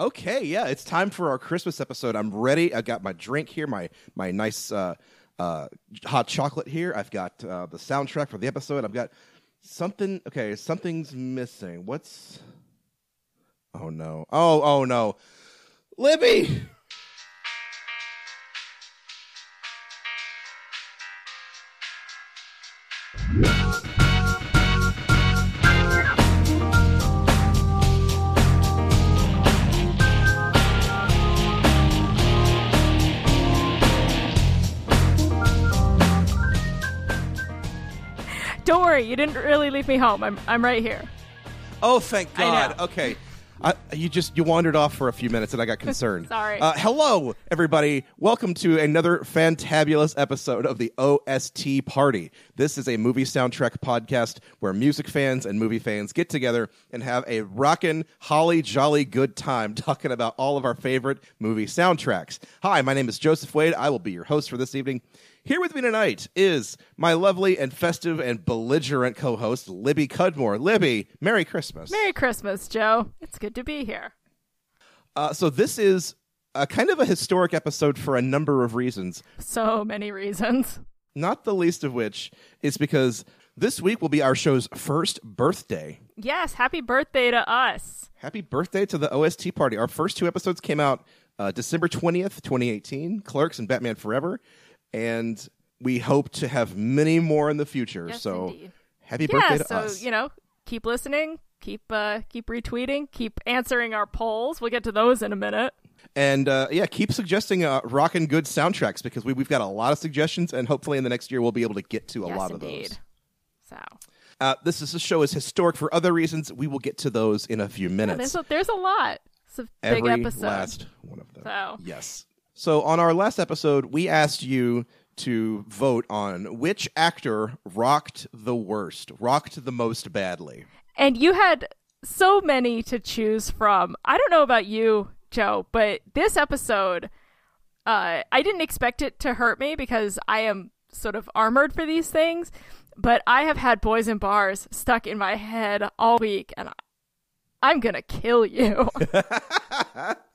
Okay, yeah, it's time for our Christmas episode. I'm ready. I got my drink here, my my nice uh, uh, hot chocolate here. I've got uh, the soundtrack for the episode. I've got something. Okay, something's missing. What's? Oh no! Oh oh no! Libby. Worry, you didn't really leave me home. I'm I'm right here. Oh, thank God. Okay. I, you just you wandered off for a few minutes and I got concerned. Sorry. Uh, hello, everybody. Welcome to another fantabulous episode of the OST Party. This is a movie soundtrack podcast where music fans and movie fans get together and have a rockin' holly jolly good time talking about all of our favorite movie soundtracks. Hi, my name is Joseph Wade. I will be your host for this evening. Here with me tonight is my lovely and festive and belligerent co-host Libby Cudmore. Libby, Merry Christmas. Merry Christmas, Joe. It's good to be here. Uh, so this is a kind of a historic episode for a number of reasons, So many reasons. not the least of which is because this week will be our show's first birthday. Yes, happy birthday to us. Happy birthday to the OST party. Our first two episodes came out uh, December 20th, 2018, Clerks and Batman Forever, and we hope to have many more in the future. Yes, so indeed. happy birthday Yeah, to so us. you know, keep listening, keep uh keep retweeting, keep answering our polls. We'll get to those in a minute. And uh, yeah, keep suggesting uh, rockin' good soundtracks because we, we've got a lot of suggestions, and hopefully in the next year we'll be able to get to a yes, lot of indeed. those. So Uh, this is a show is historic for other reasons. We will get to those in a few yeah, minutes. there's a, there's a lot. It's a big Every episode. last one of them. So. Yes. So on our last episode, we asked you to vote on which actor rocked the worst, rocked the most badly. And you had so many to choose from. I don't know about you, Joe, but this episode, uh, I didn't expect it to hurt me because I am sort of armored for these things. But I have had boys and bars stuck in my head all week, and I'm gonna kill you.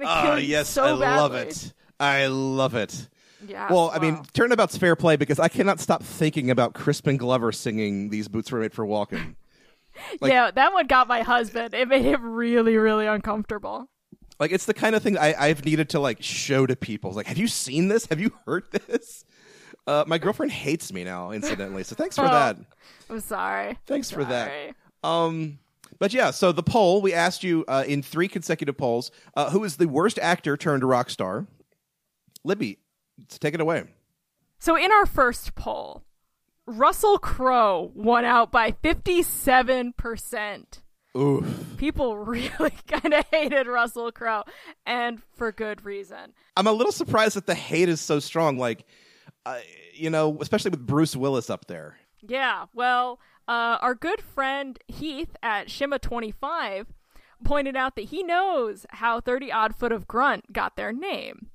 you yes, so I love it. I love it. Yeah. Well, I mean, wow. turnabout's fair play because I cannot stop thinking about Crispin Glover singing "These Boots Were Made for Walking." like- yeah, that one got my husband. It made him really, really uncomfortable. Like it's the kind of thing I, I've needed to like show to people. Like, have you seen this? Have you heard this? Uh, my girlfriend hates me now, incidentally. So thanks for Oh. that. I'm sorry. Thanks for that. Um, but yeah, so the poll we asked you uh, in three consecutive polls: uh, who is the worst actor turned rock star? Libby, let's take it away. So in our first poll, Russell Crowe won out by 57%. Oof. People really kind of hated Russell Crowe, and for good reason. I'm a little surprised that the hate is so strong. Like, uh, you know, especially with Bruce Willis up there. Yeah, well, uh, our good friend Heath at Shima25 pointed out that he knows how 30 Odd Foot of Grunt got their name.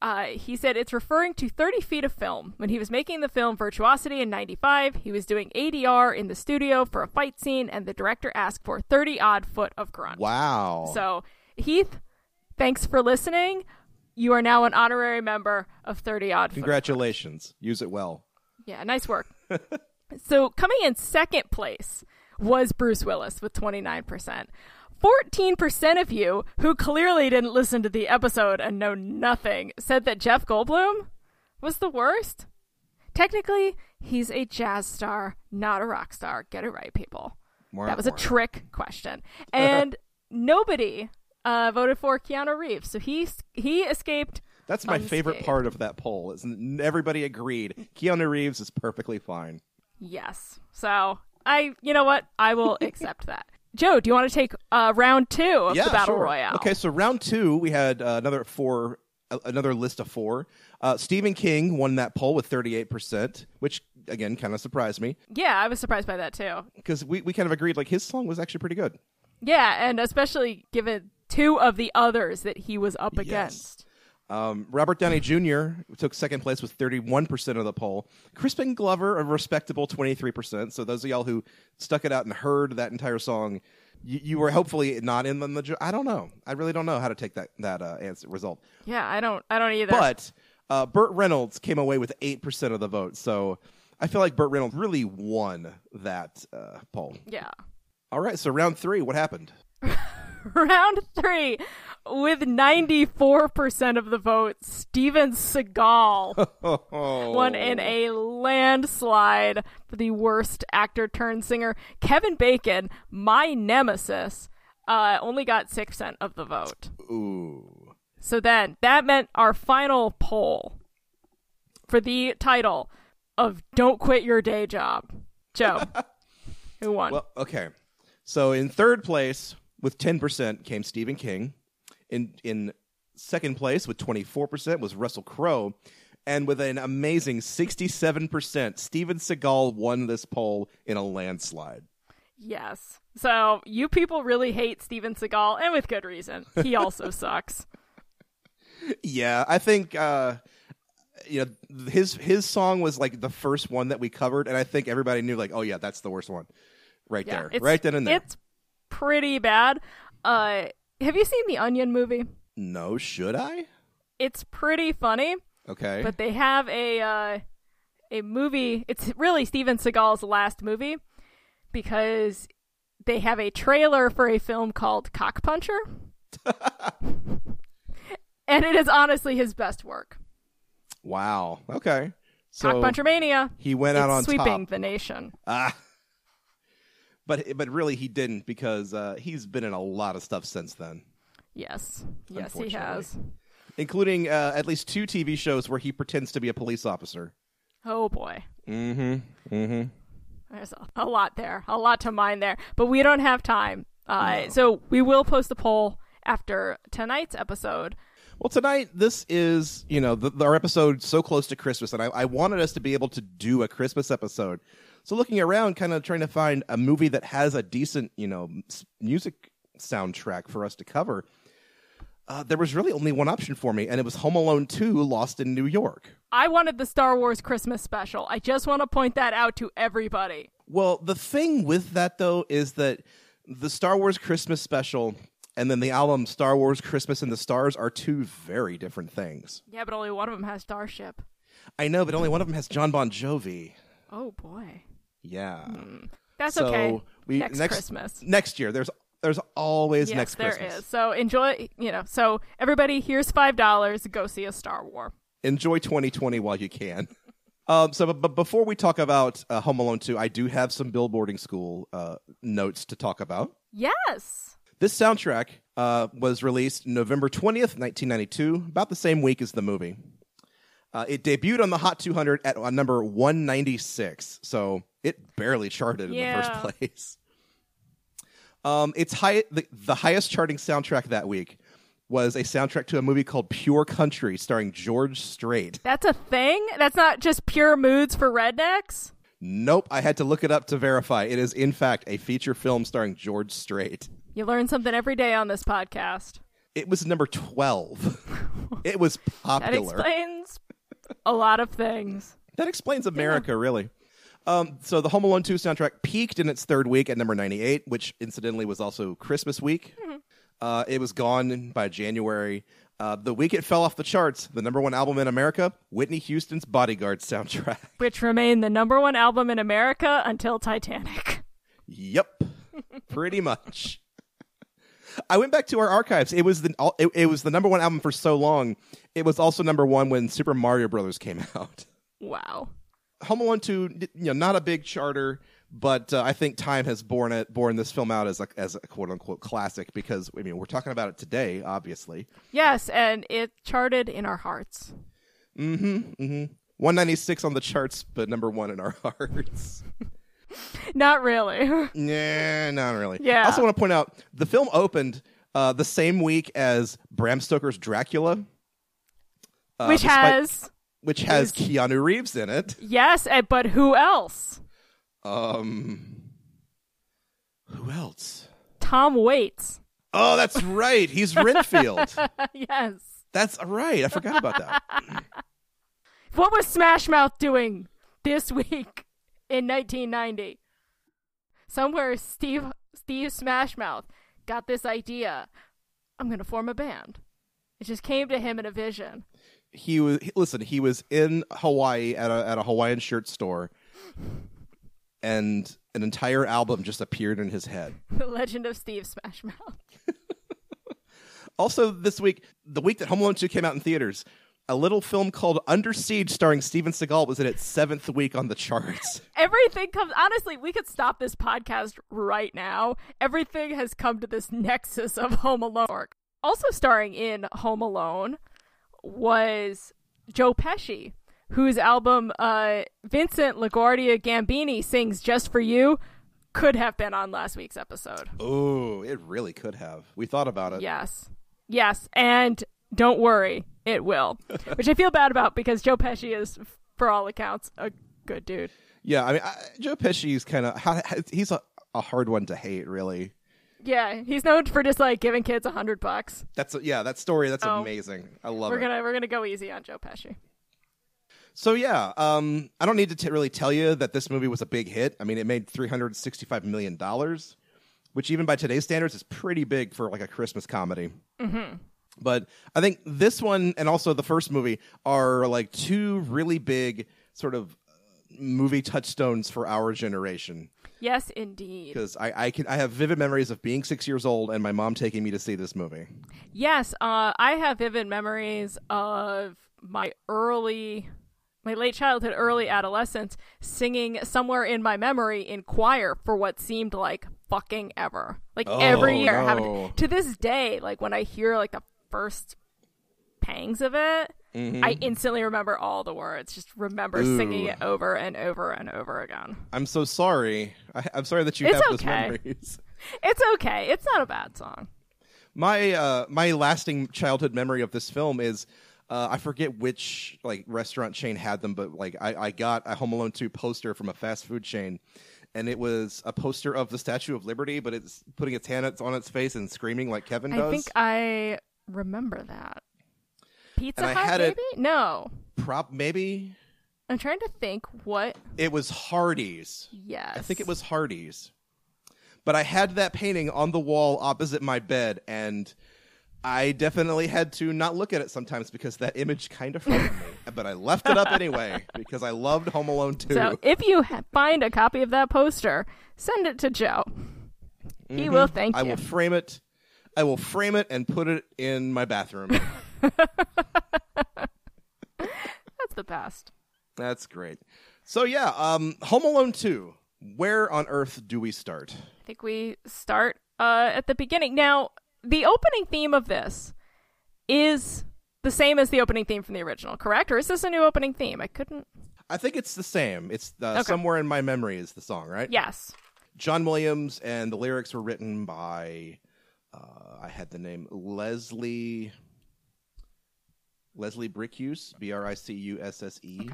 Uh, he said it's referring to 30 feet of film. When he was making the film Virtuosity in 95, he was doing ADR in the studio for a fight scene, and the director asked for 30 odd foot of grunt. Wow. So, Heath, thanks for listening. You are now an honorary member of 30 odd foot. Congratulations. Use it well. Yeah, nice work. so coming in second place was Bruce Willis with 29%. 14% of you who clearly didn't listen to the episode and know nothing said that Jeff Goldblum was the worst. Technically, he's a jazz star, not a rock star. Get it right, people. That was a trick question. And nobody uh, voted for Keanu Reeves. So he he escaped That's my favorite part of that poll. Is everybody agreed Keanu Reeves is perfectly fine. Yes. So I, you know what? I will accept that. Joe, do you want to take uh, round two of yeah, the battle sure. royale? Okay, so round two, we had uh, another four, uh, another list of four. Uh, Stephen King won that poll with 38%, which again kind of surprised me Yeah, I was surprised by that too. because we, we kind of agreed like his song was actually pretty good. Yeah, and especially given two of the others that he was up Yes. against. Um, Robert Downey Jr. took second place with 31% of the poll. Crispin Glover, a respectable 23%. So those of y'all who stuck it out and heard that entire song, you, you were hopefully not in the majority. I don't know. I really don't know how to take that that uh, answer result. Yeah, I don't. I don't either. But uh, Burt Reynolds came away with eight percent of the vote, so I feel like Burt Reynolds really won that uh, poll. yeah. All right, so round three, what happened? Round three, with 94% of the vote, Steven Seagal Oh, won in a landslide for the worst actor turned singer. Kevin Bacon, my nemesis, uh, only got 6% of the vote. Ooh. So then that meant our final poll for the title of Don't Quit Your Day Job. Joe, who won? Well, okay. So in third place with ten percent came Stephen King. In in second place with twenty four percent was Russell Crowe, and with an amazing sixty seven percent, Steven Seagal won this poll in a landslide. Yes. So you people really hate Steven Seagal, and with good reason. He also sucks. Yeah, I think uh, you know his his song was like the first one that we covered, and I think everybody knew like, oh yeah, that's the worst one, right Yeah, there, right then and there. It's pretty bad. Uh, have you seen the Onion movie? No, should I? It's pretty funny, Okay. but they have a uh, a movie. It's really Steven Seagal's last movie because they have a trailer for a film called Cockpuncher, and it is honestly his best work. wow. Okay. So Cockpuncher Mania. he went out on sweeping top. the nation. Ah. But but really he didn't because uh, he's been in a lot of stuff since then, Yes, yes, he has. including uh, at least two TV shows where he pretends to be a police officer. Oh boy. Mm-hmm. Mm-hmm. There's a, lot there, a lot to mine there, but we don't have time. Uh, So we will post the poll after tonight's episode. Well, tonight this is you know the, our episode so close to Christmas, and I, I wanted us to be able to do a Christmas episode. So looking around, kind of trying to find a movie that has a decent you know music soundtrack for us to cover. Uh, there was really only one option for me, and it was Home Alone 2 Lost in New York. I wanted the Star Wars Christmas special. I just want to point that out to everybody. Well, the thing with that though is that the Star Wars Christmas special and then the album Star Wars Christmas and the Stars are two very different things. Yeah, but only one of them has Starship. I know, but only one of them has John Bon Jovi. Oh boy, Yeah. that's so okay. we next, Christmas. Next year. There's there's always yes, next there Christmas. is. So enjoy. You know. So everybody, here's five dollars. Go see a Star War. Enjoy 2020 while you can. Um, so, but, but before we talk about uh, Home Alone 2, I do have some billboarding school uh, notes to talk about. Yes. This soundtrack uh, was released November 20th, 1992, about the same week as the movie. Uh, it debuted on the Hot 200 at uh, number 196, so it barely charted in Yeah. the first place. Um, it's high, the, the highest charting soundtrack that week was a soundtrack to a movie called Pure Country, starring George Strait. That's a thing. That's not just pure moods for rednecks. Nope, I had to look it up to verify. It is, in fact, a feature film starring George Strait. You learn something every day on this podcast. It was number 12. it was popular. That explains a lot of things. That explains America, really. Um, so the Home Alone 2 soundtrack peaked in its third week at number 98, which incidentally was also Christmas week. Uh, it was gone by January. Uh, the week it fell off the charts, the number one album in America, Whitney Houston's Bodyguard soundtrack. which remained the number one album in America until Titanic. yep, pretty much. I went back to our archives. It was the it, it was the number one album for so long. It was also number one when Super Mario Brothers came out. Wow. Home Alone 2, you know, not a big charter, but uh, I think time has borne it, borne this film out as a, as a quote unquote classic because, I mean, we're talking about it today, obviously. Yes, and it charted in our hearts. Mm-hmm. 196 on the charts, but number one in our hearts. Not really. nah, not really. Yeah. I also want to point out the film opened uh, the same week as Bram Stoker's Dracula, uh, Which despite- has which has is- Keanu Reeves in it. yes, eh, but who else? Um, who else? Tom Waits. Oh, that's right. He's Renfield. yes. That's right. I forgot about that. What was Smash Mouth doing this week in 1990? Somewhere Steve Steve Smashmouth got this idea. I'm going to form a band. It just came to him in a vision. He was listen. He was in Hawaii at a at a Hawaiian shirt store, and an entire album just appeared in his head. The legend of Steve Smashmouth. Also, this week, the week that Home Alone 2 came out in theaters, a little film called Under Siege starring Steven Seagal was in its seventh week on the charts. Everything comes. Honestly, we could stop this podcast right now. Everything has come to this nexus of Home Alone. Also starring in Home Alone was Joe Pesci, whose album uh, Vincent LaGuardia Gambini sings "Just for You" could have been on last week's episode. Oh, it really could have. We thought about it. Yes, yes, and don't worry, it will. Which I feel bad about because Joe Pesci is, for all accounts, a good dude. Yeah, I mean, I, Joe Pesci's kind of he's a, a hard one to hate, really. Yeah, he's known for just like giving kids a hundred bucks. That's a, yeah, that story that's Oh. amazing. I love We're it. gonna we're gonna go easy on Joe Pesci. So yeah, um, I don't need to t- really tell you that this movie was a big hit. I mean, it made three hundred sixty-five million dollars, which even by today's standards is pretty big for like a Christmas comedy. Mm-hmm. But I think this one and also the first movie are like two really big sort of uh, movie touchstones for our generation. Yes, indeed. Because I, I can I have vivid memories of being six years old and my mom taking me to see this movie. Yes, uh, I have vivid memories of my early, my late childhood, early adolescence, singing somewhere in my memory in choir for what seemed like fucking ever. Like every Oh, year, no. having to this day, like when I hear like the first pangs of it. Mm-hmm. I instantly remember all the words. Just remember singing it over and over and over again. I'm so sorry. I, I'm sorry that you It's have those memories. It's okay. It's not a bad song. My uh, my lasting childhood memory of this film is uh, I forget which like restaurant chain had them, but like I, I got a Home Alone two poster from a fast food chain, and it was a poster of the Statue of Liberty, but it's putting its hand on its face and screaming like Kevin does. I think I remember that. Pizza And Hut, maybe? No. Prop maybe I'm trying to think what. it was Hardee's. Yes. I think it was Hardee's. But I had that painting on the wall opposite my bed, and I definitely had to not look at it sometimes because that image kind of frightened me. But I left it up anyway because I loved Home Alone 2. So if you ha- find a copy of that poster, send it to Joe. He will thank Mm-hmm. I you. will frame it. I will frame it and put it in my bathroom. That's the best. That's great. So yeah, um, Home Alone 2. Where on earth do we start? I think we start uh, at the beginning. Now, the opening theme of this is the same as the opening theme from the original, correct? Or is this a new opening theme? I couldn't. I think it's the same. It's uh, Okay. somewhere in my memory is the song, right? Yes. John Williams, and the lyrics were written by uh, I had the name Leslie Leslie Bricusse, B R I C U S S E.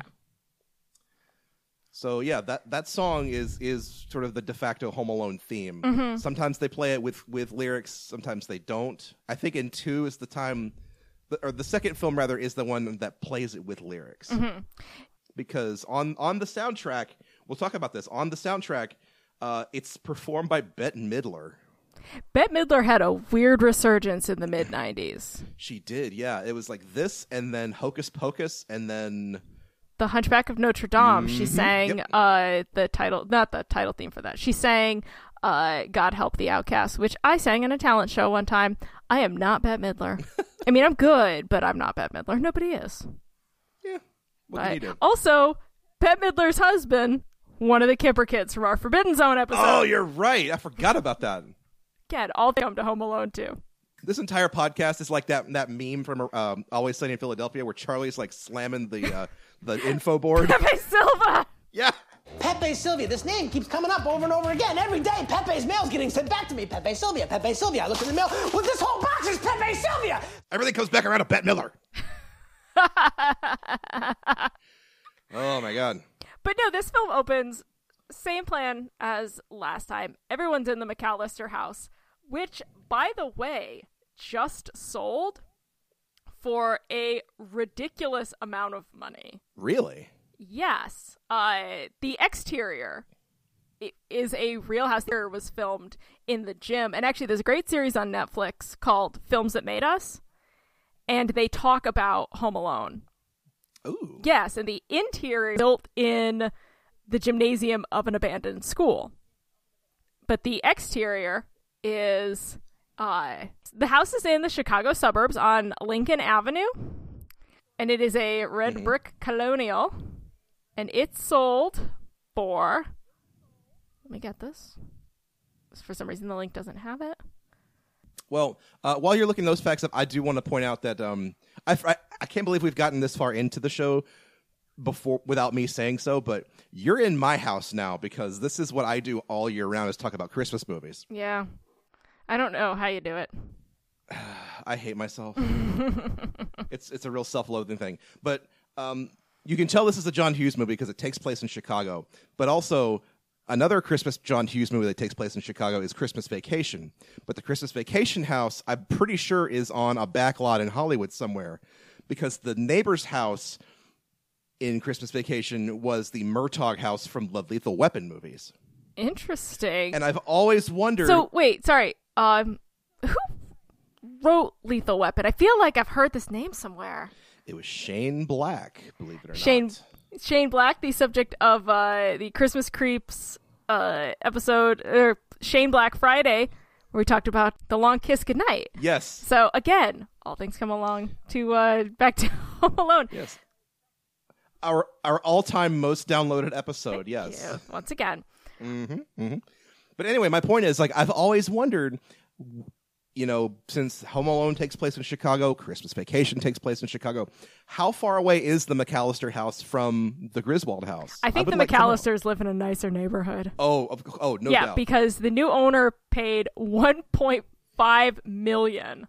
So yeah, that that song is is sort of the de facto Home Alone theme. Sometimes they play it with with lyrics, sometimes they don't. I think in two is the time, or the second film rather is the one that plays it with lyrics. Because on on the soundtrack, we'll talk about this. On the soundtrack, uh, it's performed by Bette Midler. Bette Midler had a weird resurgence in the mid 90s. She did, yeah. It was like this, and then Hocus Pocus, and then The Hunchback of Notre Dame. She sang Mm-hmm. Yep. uh, the title, not the title theme for that. She sang uh, "God Help the Outcast," which I sang in a talent show one time. I am not Bette Midler. I mean, I'm good, but I'm not Bette Midler. Nobody is. yeah, what can you But do? also, Bette Midler's husband, one of the Kipper kids from our Forbidden Zone episode. Oh, you're right. I forgot about that. Again, all come to Home Alone too. This entire podcast is like that that meme from um, Always Sunny in Philadelphia, where Charlie's like slamming the uh, the info board. Pepe Silvia. yeah, Pepe Silvia. This name keeps coming up over and over again. Every day, Pepe's mail's getting sent back to me. Pepe Silvia, Pepe Silvia. I look in the mail. Well, this whole box is Pepe Silvia. everything comes back around to Bette Midler. oh my god. But no, this film opens same plan as last time. Everyone's in the McCallister house, which, by the way, just sold for a ridiculous amount of money. Really? Yes, uh, the exterior is a real house. There was filmed in the gym, and actually, there's a great series on Netflix called "Films That Made Us," and they talk about Home Alone. Ooh. Yes, and the interior built in the gymnasium of an abandoned school. But the exterior is uh the house is in the Chicago suburbs on Lincoln Avenue. And it is a red brick colonial. And it sold for Let me get this. For some reason the link doesn't have it. Well, uh, while you're looking those facts up, I do want to point out that um, I, I I can't believe we've gotten this far into the show before without me saying so. But you're in my house now because this is what I do all year round is talk about Christmas movies. Yeah. I don't know how you do it. I hate myself. it's it's a real self-loathing thing. But um, you can tell this is a John Hughes movie because it takes place in Chicago. But also another Christmas John Hughes movie that takes place in Chicago is Christmas Vacation. But the Christmas Vacation house, I'm pretty sure, is on a back lot in Hollywood somewhere because the neighbor's house in Christmas Vacation was the Murtaugh house from the Lethal Weapon movies. Interesting. And I've always wondered. So wait, sorry. Um, who wrote Lethal Weapon? I feel like I've heard this name somewhere. it was Shane Black, believe it or Shane not. Shane Black, the subject of uh, the Christmas Creeps uh, episode, or Shane Black Friday, where we talked about the long kiss goodnight. Yes. So again, all things come along to uh, back to Home Alone. Yes. Our our all time most downloaded episode. Yes. Yeah, once again. But anyway, my point is like I've always wondered, you know, since Home Alone takes place in Chicago, Christmas Vacation takes place in Chicago, how far away is the McCallister house from the Griswold house? I think would the like. McCallisters live in a nicer neighborhood. Oh, of, oh, no yeah, doubt. because the new owner paid 1.5 million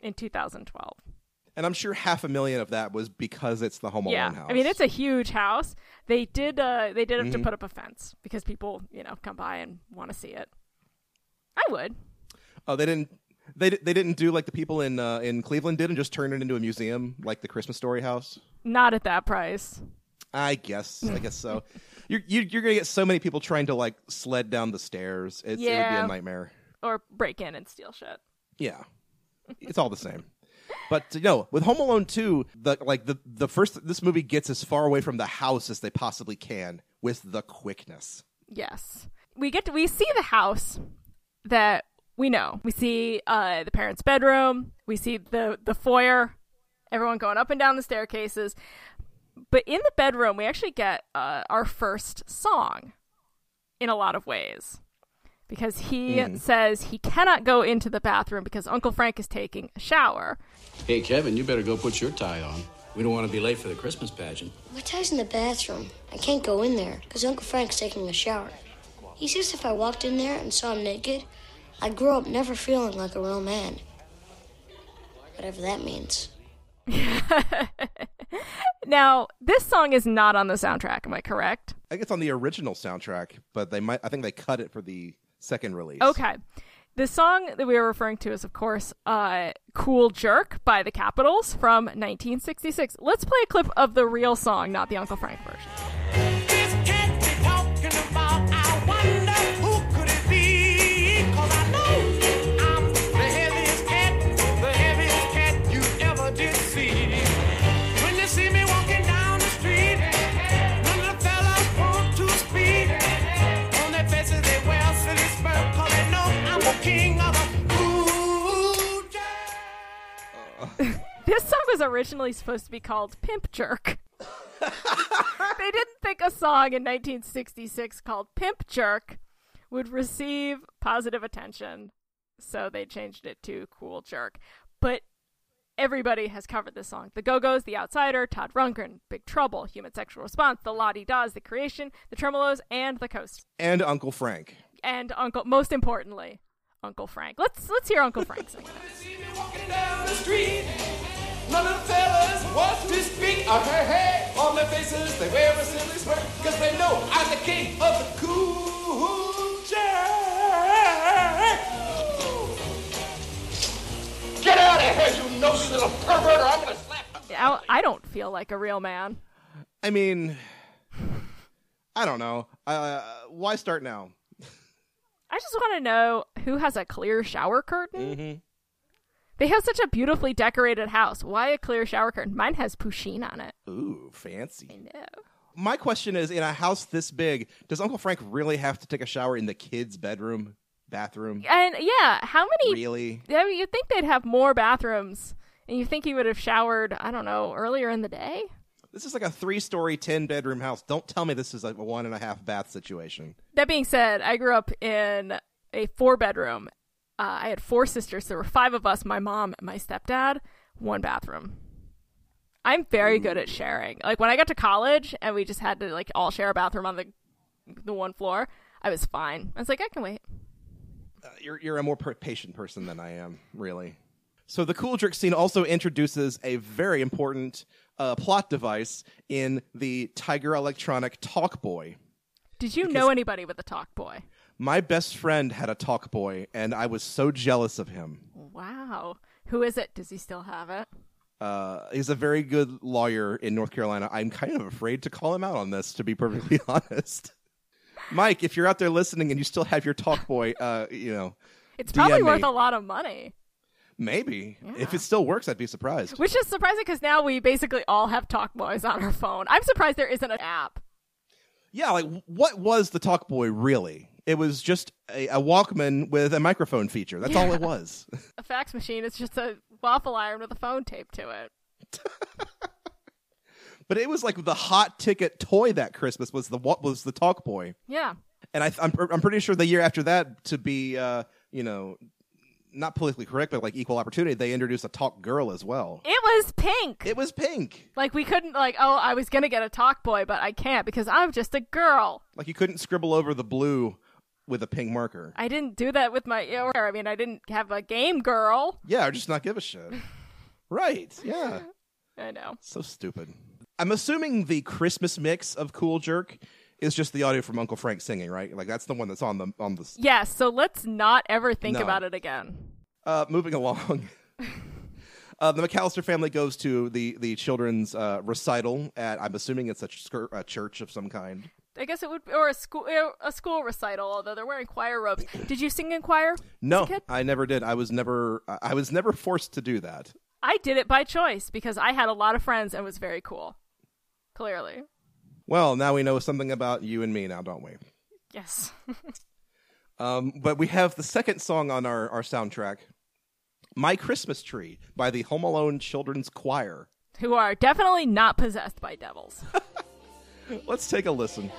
in 2012. And I'm sure half a million of that was because it's the Home Alone Yeah, house. I mean it's a huge house. They did uh they did have Mm-hmm. to put up a fence because people you know come by and want to see it. I would. Oh, they didn't. They, they didn't do like the people in uh, in Cleveland did and just turn it into a museum like the Christmas Story house. Not at that price. I guess. I guess so. You're you, you're gonna get so many people trying to like sled down the stairs. It's, It would be a nightmare. Or break in and steal shit. Yeah, it's all the same. But uh, no, with Home Alone two, the like the the first this movie gets as far away from the house as they possibly can with the quickness. Yes. We get to we see the house that we know. We see uh the parents' bedroom, we see the the foyer, everyone going up and down the staircases. But in the bedroom, we actually get uh, our first song in a lot of ways. Because he mm. says he cannot go into the bathroom because Uncle Frank is taking a shower. Hey, Kevin, you better go put your tie on. We don't want to be late for the Christmas pageant. My tie's in the bathroom. I can't go in there because Uncle Frank's taking a shower. He says if I walked in there and saw him naked, I'd grow up never feeling like a real man. Whatever that means. Now, this song is not on the soundtrack, am I correct? I think it's on the original soundtrack, but they might. I think they cut it for the second release. Okay. The song that we are referring to is, of course, uh, Cool Jerk by the Capitols from 1966. Let's play a clip of the real song, not the Uncle Frank version. This song was originally supposed to be called Pimp Jerk. they didn't think a song in 1966 called Pimp Jerk would receive positive attention, so they changed it to Cool Jerk. But everybody has covered this song. The Go Go's, The Outsider, Todd Rundgren, Big Trouble, Human Sexual Response, The Lottie Daws, The Creation, The Tremolos, and The Coast. and Uncle Frank. And Uncle, most importantly, Uncle Frank. Let's let's hear Uncle Frank sing. It. see me walking down the street. None of the fellas want to speak. Uh, hey, hey, on their faces they wear a silly smirk because they know I'm the king of the cool jack. Get out of here, you nosy little pervert, or I'm gonna slap you. I, I don't feel like a real man. I mean, I don't know. Uh, why start now? I just want to know who has a clear shower curtain. Mm-hmm. They have such a beautifully decorated house. Why a clear shower curtain? Mine has Pusheen on it. Ooh, fancy. No. My question is: In a house this big, does Uncle Frank really have to take a shower in the kids' bedroom, bathroom? And yeah, how many? Really? I mean, you'd think they'd have more bathrooms, and you think he would have showered. I don't know earlier in the day. This is like a three-story, ten-bedroom house. Don't tell me this is like a one and a half bath situation. That being said, I grew up in a four bedroom. Uh, I had four sisters. So there were five of us my mom and my stepdad, one bathroom. I'm very good at sharing. Like when I got to college and we just had to like all share a bathroom on the the one floor, I was fine. I was like, I can wait. Uh, you're you're a more per- patient person than I am, really. So the Cool Jerk scene also introduces a very important uh, plot device in the Tiger Electronic Talk Boy. Did you know anybody with a talk boy? My best friend had a Talk Boy, and I was so jealous of him. Wow. Who is it? Does he still have it? Uh, he's a very good lawyer in North Carolina. I'm kind of afraid to call him out on this, to be perfectly honest. Mike, if you're out there listening and you still have your Talk Boy, uh, you know, It's probably DM worth me. a lot of money. maybe if it still works, I'd be surprised. Which is surprising because now we basically all have talk boys on our phone. I'm surprised there isn't an app. Yeah, like what was the Talk Boy really? It was just a, a Walkman with a microphone feature. That's all it was. A fax machine is just a waffle iron with a phone taped to it. but it was like the hot ticket toy that Christmas was the was the Talk Boy. Yeah. And I, I'm I'm pretty sure the year after that to be uh, you know not politically correct but like equal opportunity they introduced a Talk Girl as well. It was pink. It was pink. like we couldn't like oh I was gonna get a talk boy but I can't because I'm just a girl. Like you couldn't scribble over the blue with a pink marker. I didn't do that with my or I mean I didn't have a game girl. Yeah, or just not give a shit. right. Yeah. I know. So stupid. I'm assuming the Christmas mix of Cool Jerk is just the audio from Uncle Frank singing, right? Like that's the one that's on the on the. Yes, so let's not ever think No. about it again. Uh, moving along. Uh, the McCallister family goes to the the children's uh, recital at I'm assuming it's a, ch- a church of some kind. I guess it would or a school a school recital although they're wearing choir robes. Did you sing in choir? No. I never did. I was never I was never forced to do that. I did it by choice because I had a lot of friends and it was very cool. Clearly. Well, now we know something about you and me now, don't we? Yes. Um, but we have the second song on our, our soundtrack, My Christmas Tree by the Home Alone Children's Choir. Who are definitely not possessed by devils. Let's take a listen.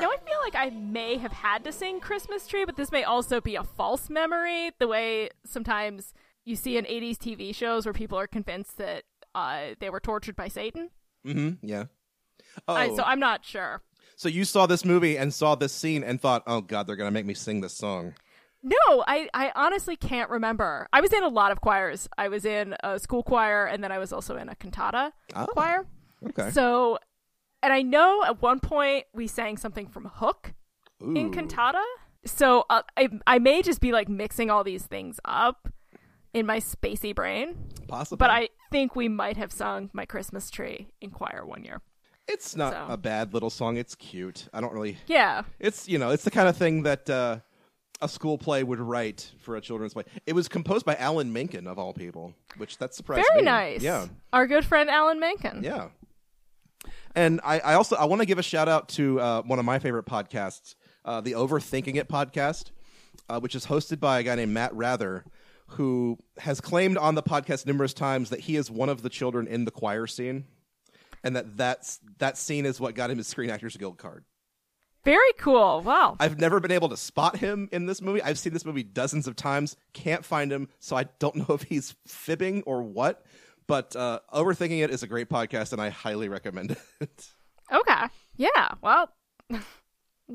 now I feel like I may have had to sing Christmas Tree, but this may also be a false memory. The way sometimes you see in 80s TV shows where people are convinced that uh, they were tortured by Satan. Mm-hmm. Yeah. Oh, I, so I'm not sure. so you saw this movie and saw this scene and thought, "Oh God, they're gonna make me sing this song." No, I, I honestly can't remember. I was in a lot of choirs. I was in a school choir, and then I was also in a cantata Oh. choir. Okay. So, and I know at one point we sang something from Hook in cantata. So uh, I I may just be like mixing all these things up in my spacey brain, Possibly, but I think we might have sung "My Christmas Tree" in choir one year. It's not so. a bad little song. It's cute. I don't really. Yeah, It's you know, it's the kind of thing that uh, a school play would write for a children's play. It was composed by Alan Menken of all people, which that surprised very me. nice. Yeah. our good friend Alan Menken. Yeah. And I, I also I want to give a shout out to uh, one of my favorite podcasts, uh, the Overthinking It podcast, uh, which is hosted by a guy named Matt Wrather, who has claimed on the podcast numerous times that he is one of the children in the choir scene, and that that's that scene is what got him his Screen Actors Guild card. Very cool. Wow. I've never been able to spot him in this movie. I've seen this movie dozens of times, can't find him, so I don't know if he's fibbing or what. But uh, Overthinking It is a great podcast, and I highly recommend it. Okay. Yeah. Well,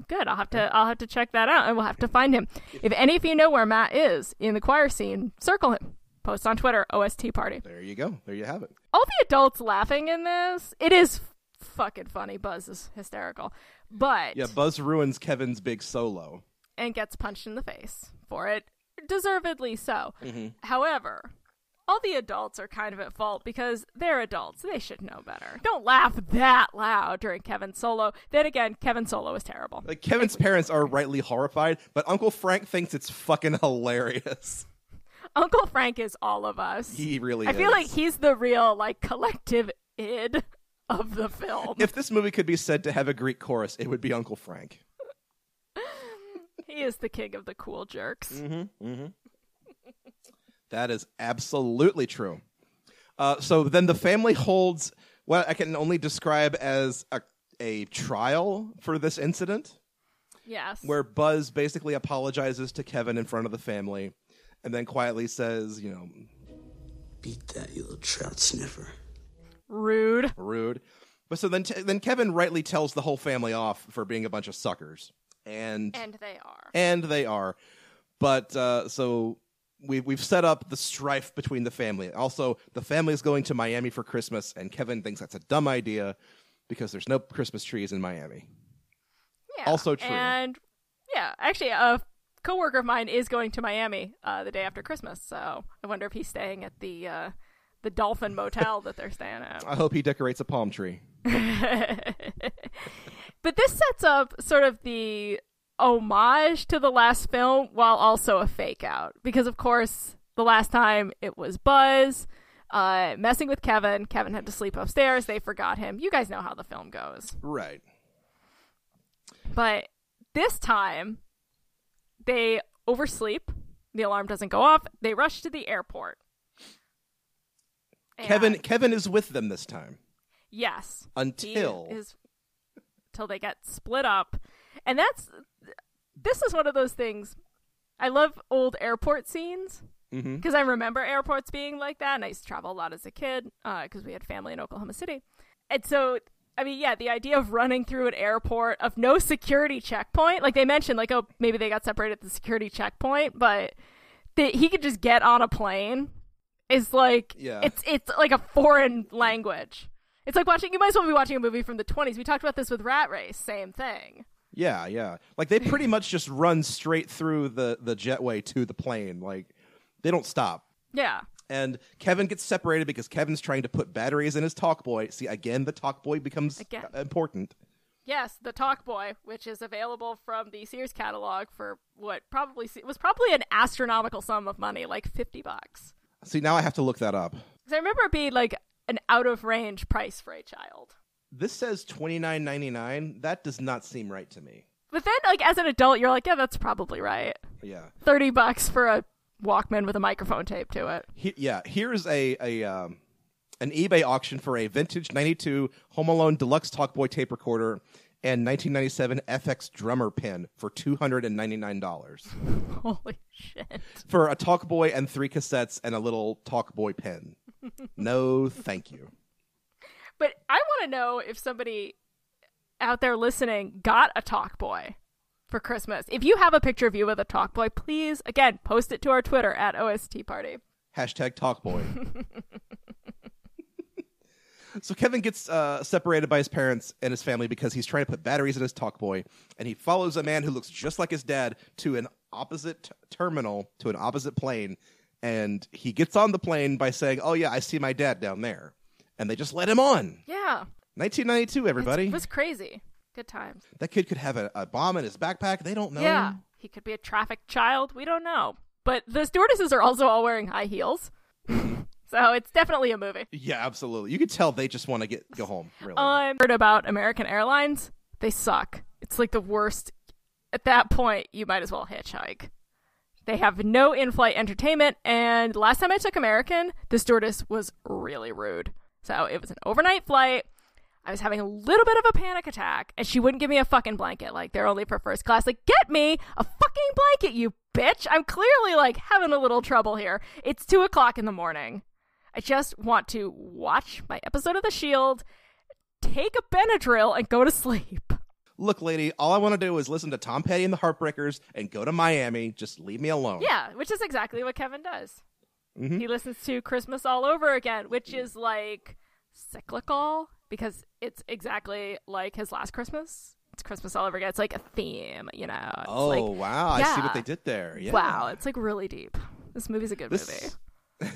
good. I'll have to I'll have to check that out and we'll have to find him. If any of you know where Matt is in the choir scene, circle him. Post on Twitter, OST Party. There you go. There you have it. All the adults laughing in this, it is fucking funny. Buzz is hysterical. But Yeah, Buzz ruins Kevin's big solo. and gets punched in the face for it, deservedly so. Mm-hmm. However, all the adults are kind of at fault because they're adults. They should know better. Don't laugh that loud during Kevin's solo. Then again, Kevin's solo is terrible. Like Kevin's parents are rightly horrified, but Uncle Frank thinks it's fucking hilarious. Uncle Frank is all of us. He really I feel like he's the real like collective id of the film. If this movie could be said to have a Greek chorus, it would be Uncle Frank. he is the king of the cool jerks. Mm-hmm. That is absolutely true. Uh, so then the family holds what I can only describe as a, a trial for this incident, Yes. where Buzz basically apologizes to Kevin in front of the family and then quietly says, you know, Beat that, you little trout sniffer. Rude. rude. But so then, then Kevin rightly tells the whole family off for being a bunch of suckers, and And they are. and they are. But uh, so we've we've set up the strife between the family. Also, the family is going to Miami for Christmas, and Kevin thinks that's a dumb idea because there's no Christmas trees in Miami. Yeah. Also true. And yeah, actually, a coworker of mine is going to Miami uh, the day after Christmas, so I wonder if he's staying at the uh, the Dolphin Motel that they're staying at. I hope he decorates a palm tree. But this sets up sort of the homage to the last film while also a fake out. Because, of course, the last time it was Buzz uh, messing with Kevin. Kevin had to sleep upstairs. They forgot him. You guys know how the film goes. Right. But this time, they oversleep. The alarm doesn't go off. They rush to the airport. Kevin And- Kevin is with them this time Yes. until is until they get split up. And that's this is one of those things I love old airport scenes mm-hmm. because I remember airports being like that and I used to travel a lot as a kid uh, because we had family in Oklahoma City. And so I mean, yeah, the idea of running through an airport of no security checkpoint, like they mentioned, like oh, maybe they got separated at the security checkpoint, but that he could just get on a plane is like Yeah. it's it's like a foreign language. It's like watching. You might as well be watching a movie from the twenties. We talked about this with Rat Race. Same thing. Yeah, yeah. Like they pretty much just run straight through the the jetway to the plane. Like they don't stop. Yeah. And Kevin gets separated because Kevin's trying to put batteries in his Talkboy. See, again, the Talkboy becomes Again. important. Yes, the Talk Boy, which is available from the Sears catalog for what probably was probably an astronomical sum of money, like fifty bucks. See, now I have to look that up. 'Cause I remember it being like an out of range price for a child. This says twenty nine ninety nine. That does not seem right to me. But then, like as an adult, you're like, yeah, that's probably right. Yeah, Thirty bucks for a Walkman with a microphone taped to it. he, yeah. Here's a a um, an eBay auction for a vintage ninety two Home Alone deluxe Talkboy tape recorder and nineteen ninety seven FX drummer pin for two hundred and ninety nine dollars Holy shit! for a Talkboy and three cassettes and a little Talkboy pen. no, thank you. But I want to know if somebody out there listening got a Talk Boy for Christmas. If you have a picture of you with a Talk Boy, please again post it to our Twitter at OST Party. Hashtag Talkboy. so Kevin gets uh, separated by his parents and his family because he's trying to put batteries in his Talkboy, and he follows a man who looks just like his dad to an opposite t- terminal, to an opposite plane, and he gets on the plane by saying, "Oh yeah, I see my dad down there," and they just let him on. Yeah, 1992, everybody. it was crazy. Good times. that kid could have a, a bomb in his backpack. They don't know. Yeah, he could be a trafficked child. We don't know. But the stewardesses are also all wearing high heels, so it's definitely a movie. Yeah, absolutely. You could tell they just want to get go home. Really. Um, I heard about American Airlines. They suck. It's like the worst. At that point, you might as well hitchhike. They have no in-flight entertainment, and last time I took American, the stewardess was really rude. So it was an overnight flight. I was having a little bit of a panic attack, and she wouldn't give me a fucking blanket. Like they're only for first class. Like, get me a fucking blanket, you bitch! I'm clearly like having a little trouble here. It's two o'clock in the morning. I just want to watch my episode of The Shield, take a Benadryl, and go to sleep. Look, lady, all I want to do is listen to Tom Petty and the Heartbreakers and go to Miami. Just leave me alone. Yeah, which is exactly what Kevin does. He listens to Christmas All Over Again, which is like cyclical because it's exactly like his last Christmas. It's Christmas All Over Again. It's like a theme, you know. It's Oh like- wow, I see what they did there. Yeah. Wow, it's like really deep. This movie's a good movie.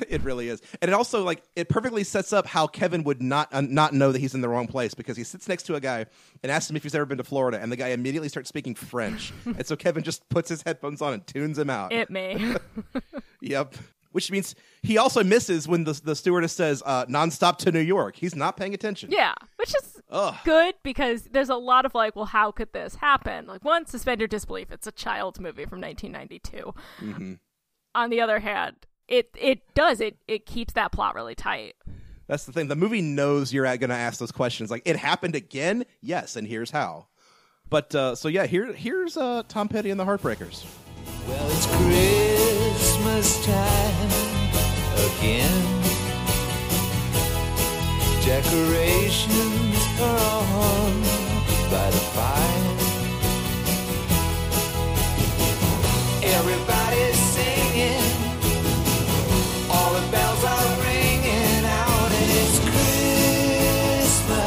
It really is, and it also like it perfectly sets up how Kevin would not uh, not know that he's in the wrong place because he sits next to a guy and asks him if he's ever been to Florida, and the guy immediately starts speaking French, and so Kevin just puts his headphones on and tunes him out. It me. Yep. Which means he also misses when the the stewardess says uh, "nonstop to New York." He's not paying attention. Yeah, which is Ugh. good because there's a lot of like, well, how could this happen? Like, one, suspend your disbelief. It's a child's movie from 1992. Mm-hmm. On the other hand, it it does it it keeps that plot really tight. That's the thing. The movie knows you're going to ask those questions. Like, it happened again. Yes, and here's how. But uh, so yeah, here here's uh, Tom Petty and the Heartbreakers. Well, Christmas time again. Decorations are on by the fire. Everybody's singing. All the bells are ringing out, and it's Christmas.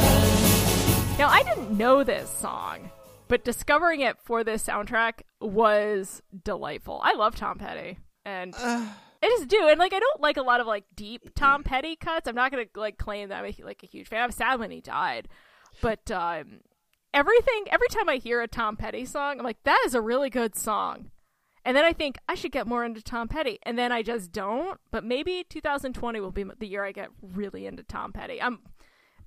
Now, I didn't know this song, but discovering it for this soundtrack was delightful. I love Tom Petty, and I just do. And like, I don't like a lot of like deep Tom Petty cuts. I'm not gonna like claim that I'm a, like a huge fan. I'm sad when he died, but um, everything every time I hear a Tom Petty song, I'm like, that is a really good song. And then I think I should get more into Tom Petty, and then I just don't. But maybe 2020 will be the year I get really into Tom Petty. I'm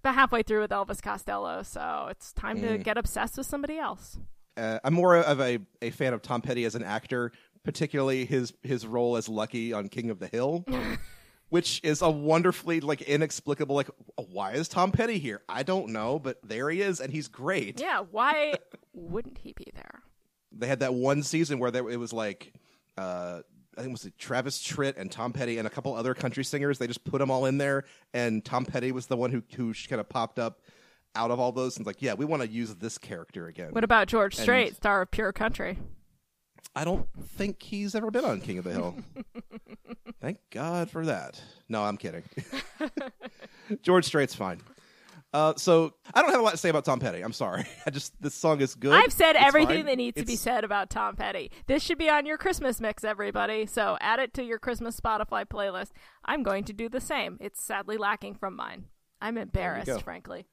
about halfway through with Elvis Costello, so it's time to get obsessed with somebody else. Uh, I'm more of a, a fan of Tom Petty as an actor, particularly his his role as Lucky on King of the Hill, which is a wonderfully like inexplicable like why is Tom Petty here? I don't know, but there he is, and he's great. Yeah, why wouldn't he be there? They had that one season where there, it was like. Uh, I think it was Travis Tritt and Tom Petty and a couple other country singers. They just put them all in there, and Tom Petty was the one who who kind of popped up out of all those. And like, yeah, we want to use this character again. What about George And- Strait, star of Pure Country? I don't think he's ever been on King of the Hill. Thank God for that. No, I'm kidding. George Strait's fine. Uh, so I don't have a lot to say about Tom Petty. I'm sorry. I just this song is good. I've said It's everything fine. that needs to be said about Tom Petty. This should be on your Christmas mix, everybody. So add it to your Christmas Spotify playlist. I'm going to do the same. It's sadly lacking from mine. I'm embarrassed, frankly.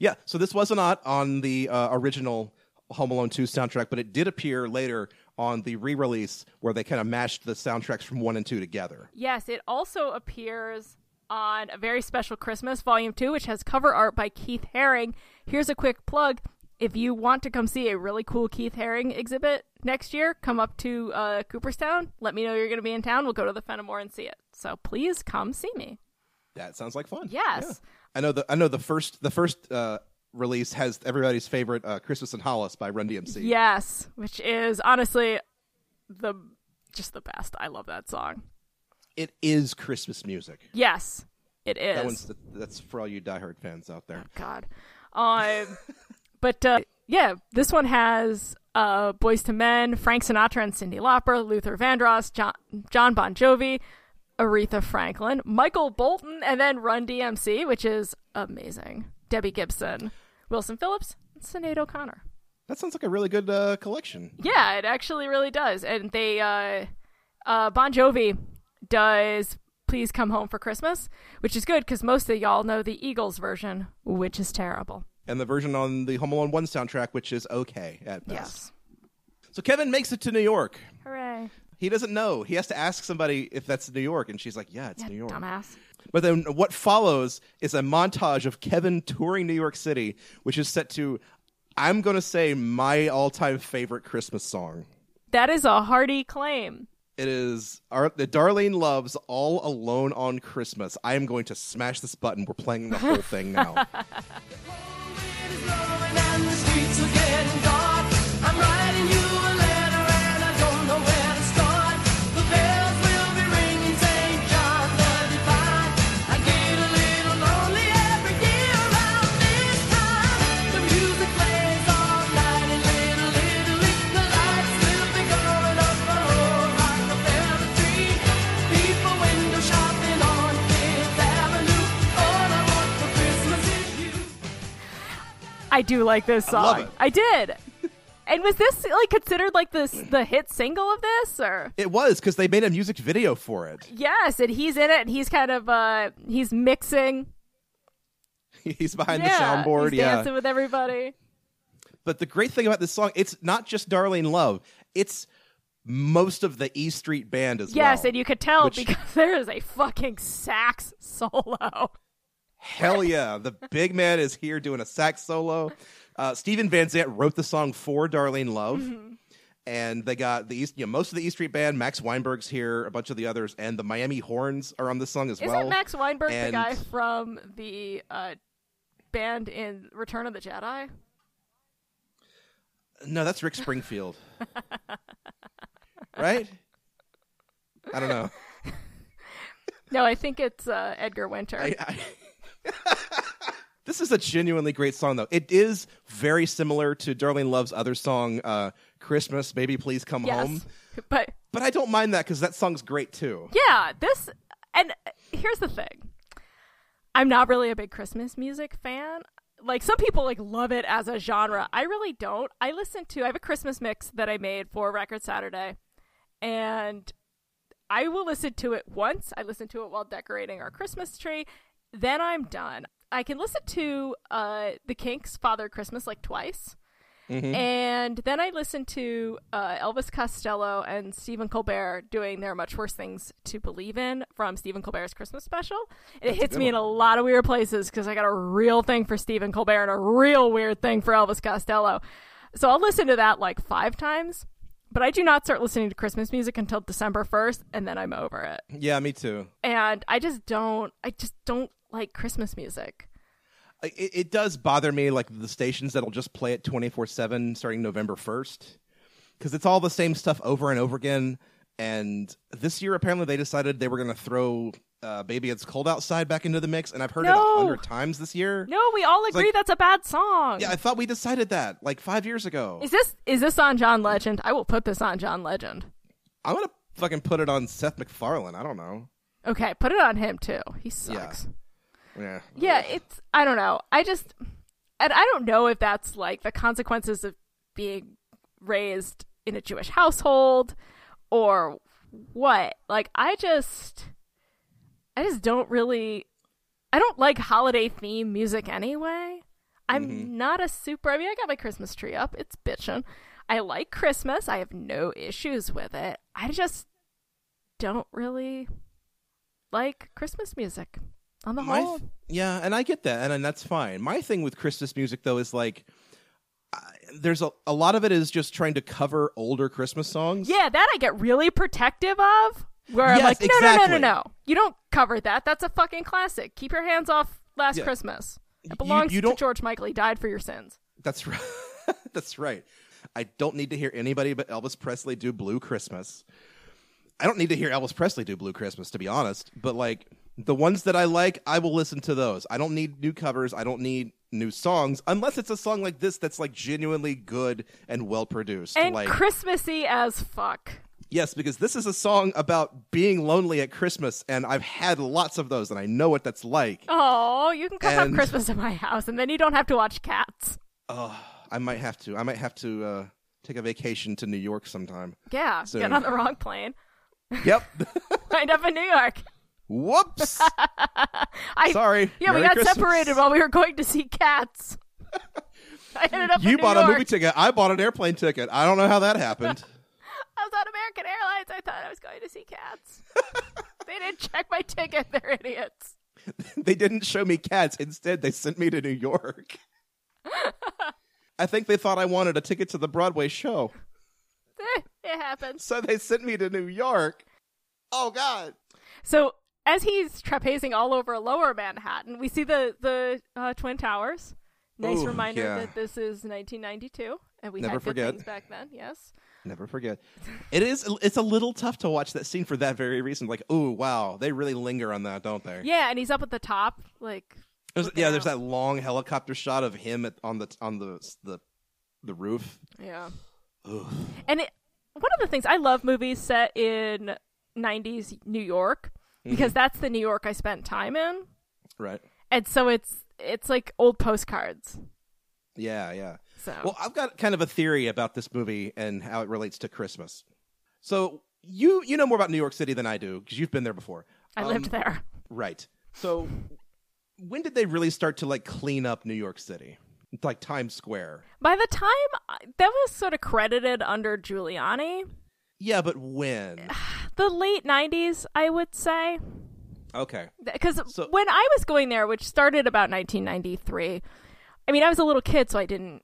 Yeah. So this was not on the uh, original Home Alone 2 soundtrack, but it did appear later on the re-release where they kind of mashed the soundtracks from one and two together. Yes, it also appears on a very special Christmas Volume 2, which has cover art by Keith Haring. Here's a quick plug. If you want to come see a really cool Keith Haring exhibit next year, come up to uh, Cooperstown. Let me know you're going to be in town. We'll go to the Fenimore and see it. So please come see me. That sounds like fun. Yes. Yeah. I know the I know the first the first uh, release has everybody's favorite uh, Christmas in Hollis by Run DMC. Yes, which is honestly the just the best. I love that song. It is Christmas music. Yes, it is. That one's that's for all you diehard fans out there. God. Um, but uh, yeah, this one has uh, Boyz II Men, Frank Sinatra and Cyndi Lauper, Luther Vandross, John, John Bon Jovi, Aretha Franklin, Michael Bolton, and then Run DMC, which is amazing. Debbie Gibson, Wilson Phillips, and Sinead O'Connor. That sounds like a really good uh, collection. Yeah, it actually really does. And they, uh, uh, Bon Jovi does Please Come Home for Christmas, which is good because most of y'all know the Eagles version, which is terrible. And the version on the Home Alone 1 soundtrack, which is okay at best. Yes. So Kevin makes it to New York. Hooray. He doesn't know. He has to ask somebody if that's New York, and she's like, "Yeah, it's Yeah, New York." dumbass. But then what follows is a montage of Kevin touring New York City, which is set to, I'm going to say, my all-time favorite Christmas song. That is a hearty claim. It is our, the Darlene Love's All Alone on Christmas. I am going to smash this button. We're playing the whole thing now. I do like this song. it. I did. And was this like considered like this the hit single of this or? It was because they made a music video for it. Yes, and he's in it and he's kind of uh he's mixing. He's behind yeah, the soundboard. he's yeah. dancing with everybody. But the great thing about this song, it's not just Darlene Love. It's most of the E Street Band as Yes, well. and you could tell which- because there is a fucking sax solo. Hell yeah. The big man is here doing a sax solo. Uh, Steven Van Zandt wrote the song for Darlene Love. Mm-hmm. And they got the East, you know, most of the E Street Band. Max Weinberg's here, a bunch of the others, and the Miami Horns are on this song as well. Isn't. Max Weinberg and- the guy from the uh, band in Return of the Jedi? No, that's Rick Springfield. right? I don't know. No, I think it's uh, Edgar Winter. I, I... this is a genuinely great song, though. It is very similar to Darlene Love's other song, uh, "Christmas, Baby Please Come yes, Home." but But I don't mind that because that song's great too. yeah, this and uh, here's the thing. I'm not really a big Christmas music fan. Like some people like love it as a genre. I really don't. I listen to I have a Christmas mix that I made for Record Saturday and I will listen to it once. I listen to it while decorating our Christmas tree. Then I'm done. I can listen to uh the Kinks Father Christmas like twice. And then I listened to uh, Elvis Costello and Stephen Colbert doing their Much Worse Things to Believe in from Stephen Colbert's Christmas special. It hits me in a lot of weird places because I got a real thing for Stephen Colbert and a real weird thing for Elvis Costello. So I'll listen to that like five times. But I do not start listening to Christmas music until December 1st, and then I'm over it. Yeah, me too. And I just don't, I just don't like Christmas music. It, it does bother me, like the stations that'll just play it twenty four seven starting November first, because it's all the same stuff over and over again. And this year, apparently, they decided they were going to throw uh, "Baby It's Cold Outside" back into the mix, and I've heard it a hundred times this year. No, we all agree like- that's a bad song. Yeah, I thought we decided that like five years ago. Is this is this on John Legend? I will put this on John Legend. I'm gonna fucking put it on Seth MacFarlane. I don't know. Okay, put it on him too. He sucks. Yeah. Yeah, Yeah, it's I don't know. I just and I don't know if that's like the consequences of being raised in a Jewish household or what. Like I just I just don't really I don't like holiday theme music anyway. I'm mm-hmm. not a super I mean I got my Christmas tree up. It's bitchin'. I like Christmas. I have no issues with it. I just don't really like Christmas music on the My whole. th- yeah, and I get that, and, and that's fine. My thing with Christmas music though is like, I, there's a a lot of it is just trying to cover older Christmas songs. Yeah, that I get really protective of. Where I'm like, no, no, no, no, no. You don't cover that. That's a fucking classic. Keep your hands off Last Yeah. Christmas. It You- belongs you to don't- George Michael. He died for your sins. That's right. That's right. I don't need to hear anybody but Elvis Presley do Blue Christmas. I don't need to hear Elvis Presley do Blue Christmas, to be honest. But like the ones that I like, I will listen to those. I don't need new covers. I don't need new songs unless it's a song like this that's like genuinely good and well produced. And like Christmassy as fuck. yes, because this is a song about being lonely at Christmas, and I've had lots of those, and I know what that's like. Oh, you can come have And- Christmas at my house, and then you don't have to watch Cats. Oh, I might have to. I might have to uh, take a vacation to New York sometime. Yeah, Soon. get on the wrong plane. Yep. Wind up in New York. Whoops. I Sorry. Yeah, we got Christmas. separated while we were going to see Cats. I ended up You bought York. a movie ticket. I bought an airplane ticket. I don't know how that happened. I was on American Airlines. I thought I was going to see Cats. they didn't check my ticket. They're idiots. they didn't show me cats. Instead, they sent me to New York. I think they thought I wanted a ticket to the Broadway show. It happens. So they sent me to New York. Oh God. So as he's trapezing all over Lower Manhattan, we see the the uh, Twin Towers. Nice Ooh, reminder yeah. that this is 1992, and we Never had good forget. things back then. Yes. Never forget. It is it's a little tough to watch that scene for that very reason. Like, oh wow, they really linger on that, don't they? Yeah, and he's up at the top, like. There's, yeah, there's that long helicopter shot of him at, on the on the the the roof. Yeah. And it, one of the things I love movies set in 90s New York Mm-hmm. because that's the New York I spent time in. Right. And so it's it's like old postcards. Yeah, yeah. So Well, I've got kind of a theory about this movie and how it relates to Christmas. So you you know more about New York City than I do because you've been there before. I Um, lived there. Right. So when did they really start to like clean up New York City? Like Times Square. By the time that was sort of credited under Giuliani, Yeah, but when? the late 90s, I would say. Okay. Because So- when I was going there, which started about 1993, I mean, I was a little kid, so I didn't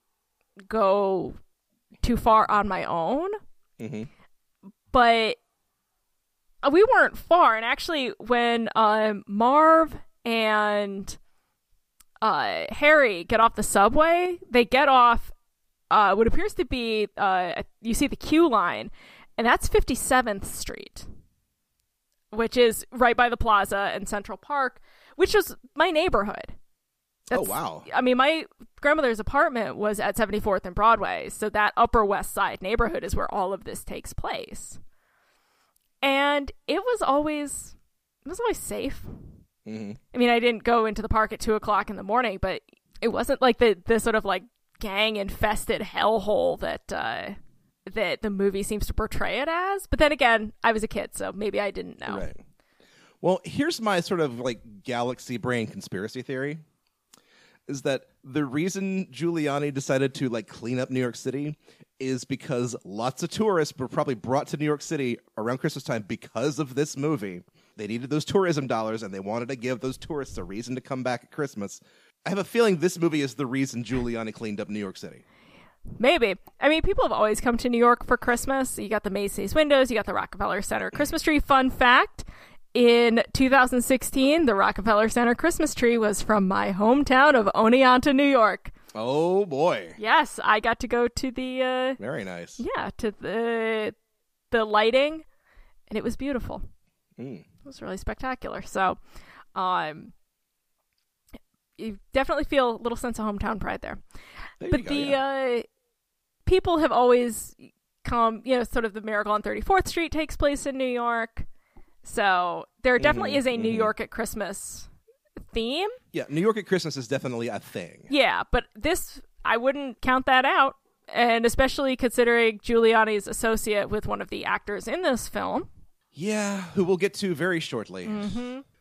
go too far on my own. Mhm. But uh, we weren't far. And actually, when um, Marv and uh, Harry get off the subway, they get off uh, what appears to be, uh, you see the Q line, and that's 57th Street which is right by the plaza and Central Park, which was my neighborhood. Oh, wow. I mean, my grandmother's apartment was at 74th and Broadway, so that Upper West Side neighborhood is where all of this takes place. And it was always it was always safe. Mhm. I mean, I didn't go into the park at two o'clock in the morning, but it wasn't like the the sort of like gang infested hellhole that uh, that the movie seems to portray it as. But then again, I was a kid, so maybe I didn't know. Right. Well, here's my sort of like galaxy brain conspiracy theory is that the reason Giuliani decided to like clean up New York City is because lots of tourists were probably brought to New York City around Christmas time because of this movie. They needed those tourism dollars and they wanted to give those tourists a reason to come back at Christmas. I have a feeling this movie is the reason Giuliani cleaned up New York City. Maybe. I mean, people have always come to New York for Christmas. You got the Macy's windows, you got the Rockefeller Center Christmas tree. Fun fact in 2016, the Rockefeller Center Christmas tree was from my hometown of Oneonta, New York. Oh boy. Yes, I got to go to the uh Very nice. yeah, to the the lighting and it was beautiful. Mm. It was really spectacular. So, um you definitely feel a little sense of hometown pride there. There but go, the yeah. uh people have always come, you know, sort of the Miracle on 34th Street takes place in New York. So, there definitely Mhm, is a New mhm. York at Christmas theme. yeah, New York at Christmas is definitely a thing. Yeah, but this I wouldn't count that out, and especially considering Giuliani's associate with one of the actors in this film. Yeah, who we'll get to very shortly.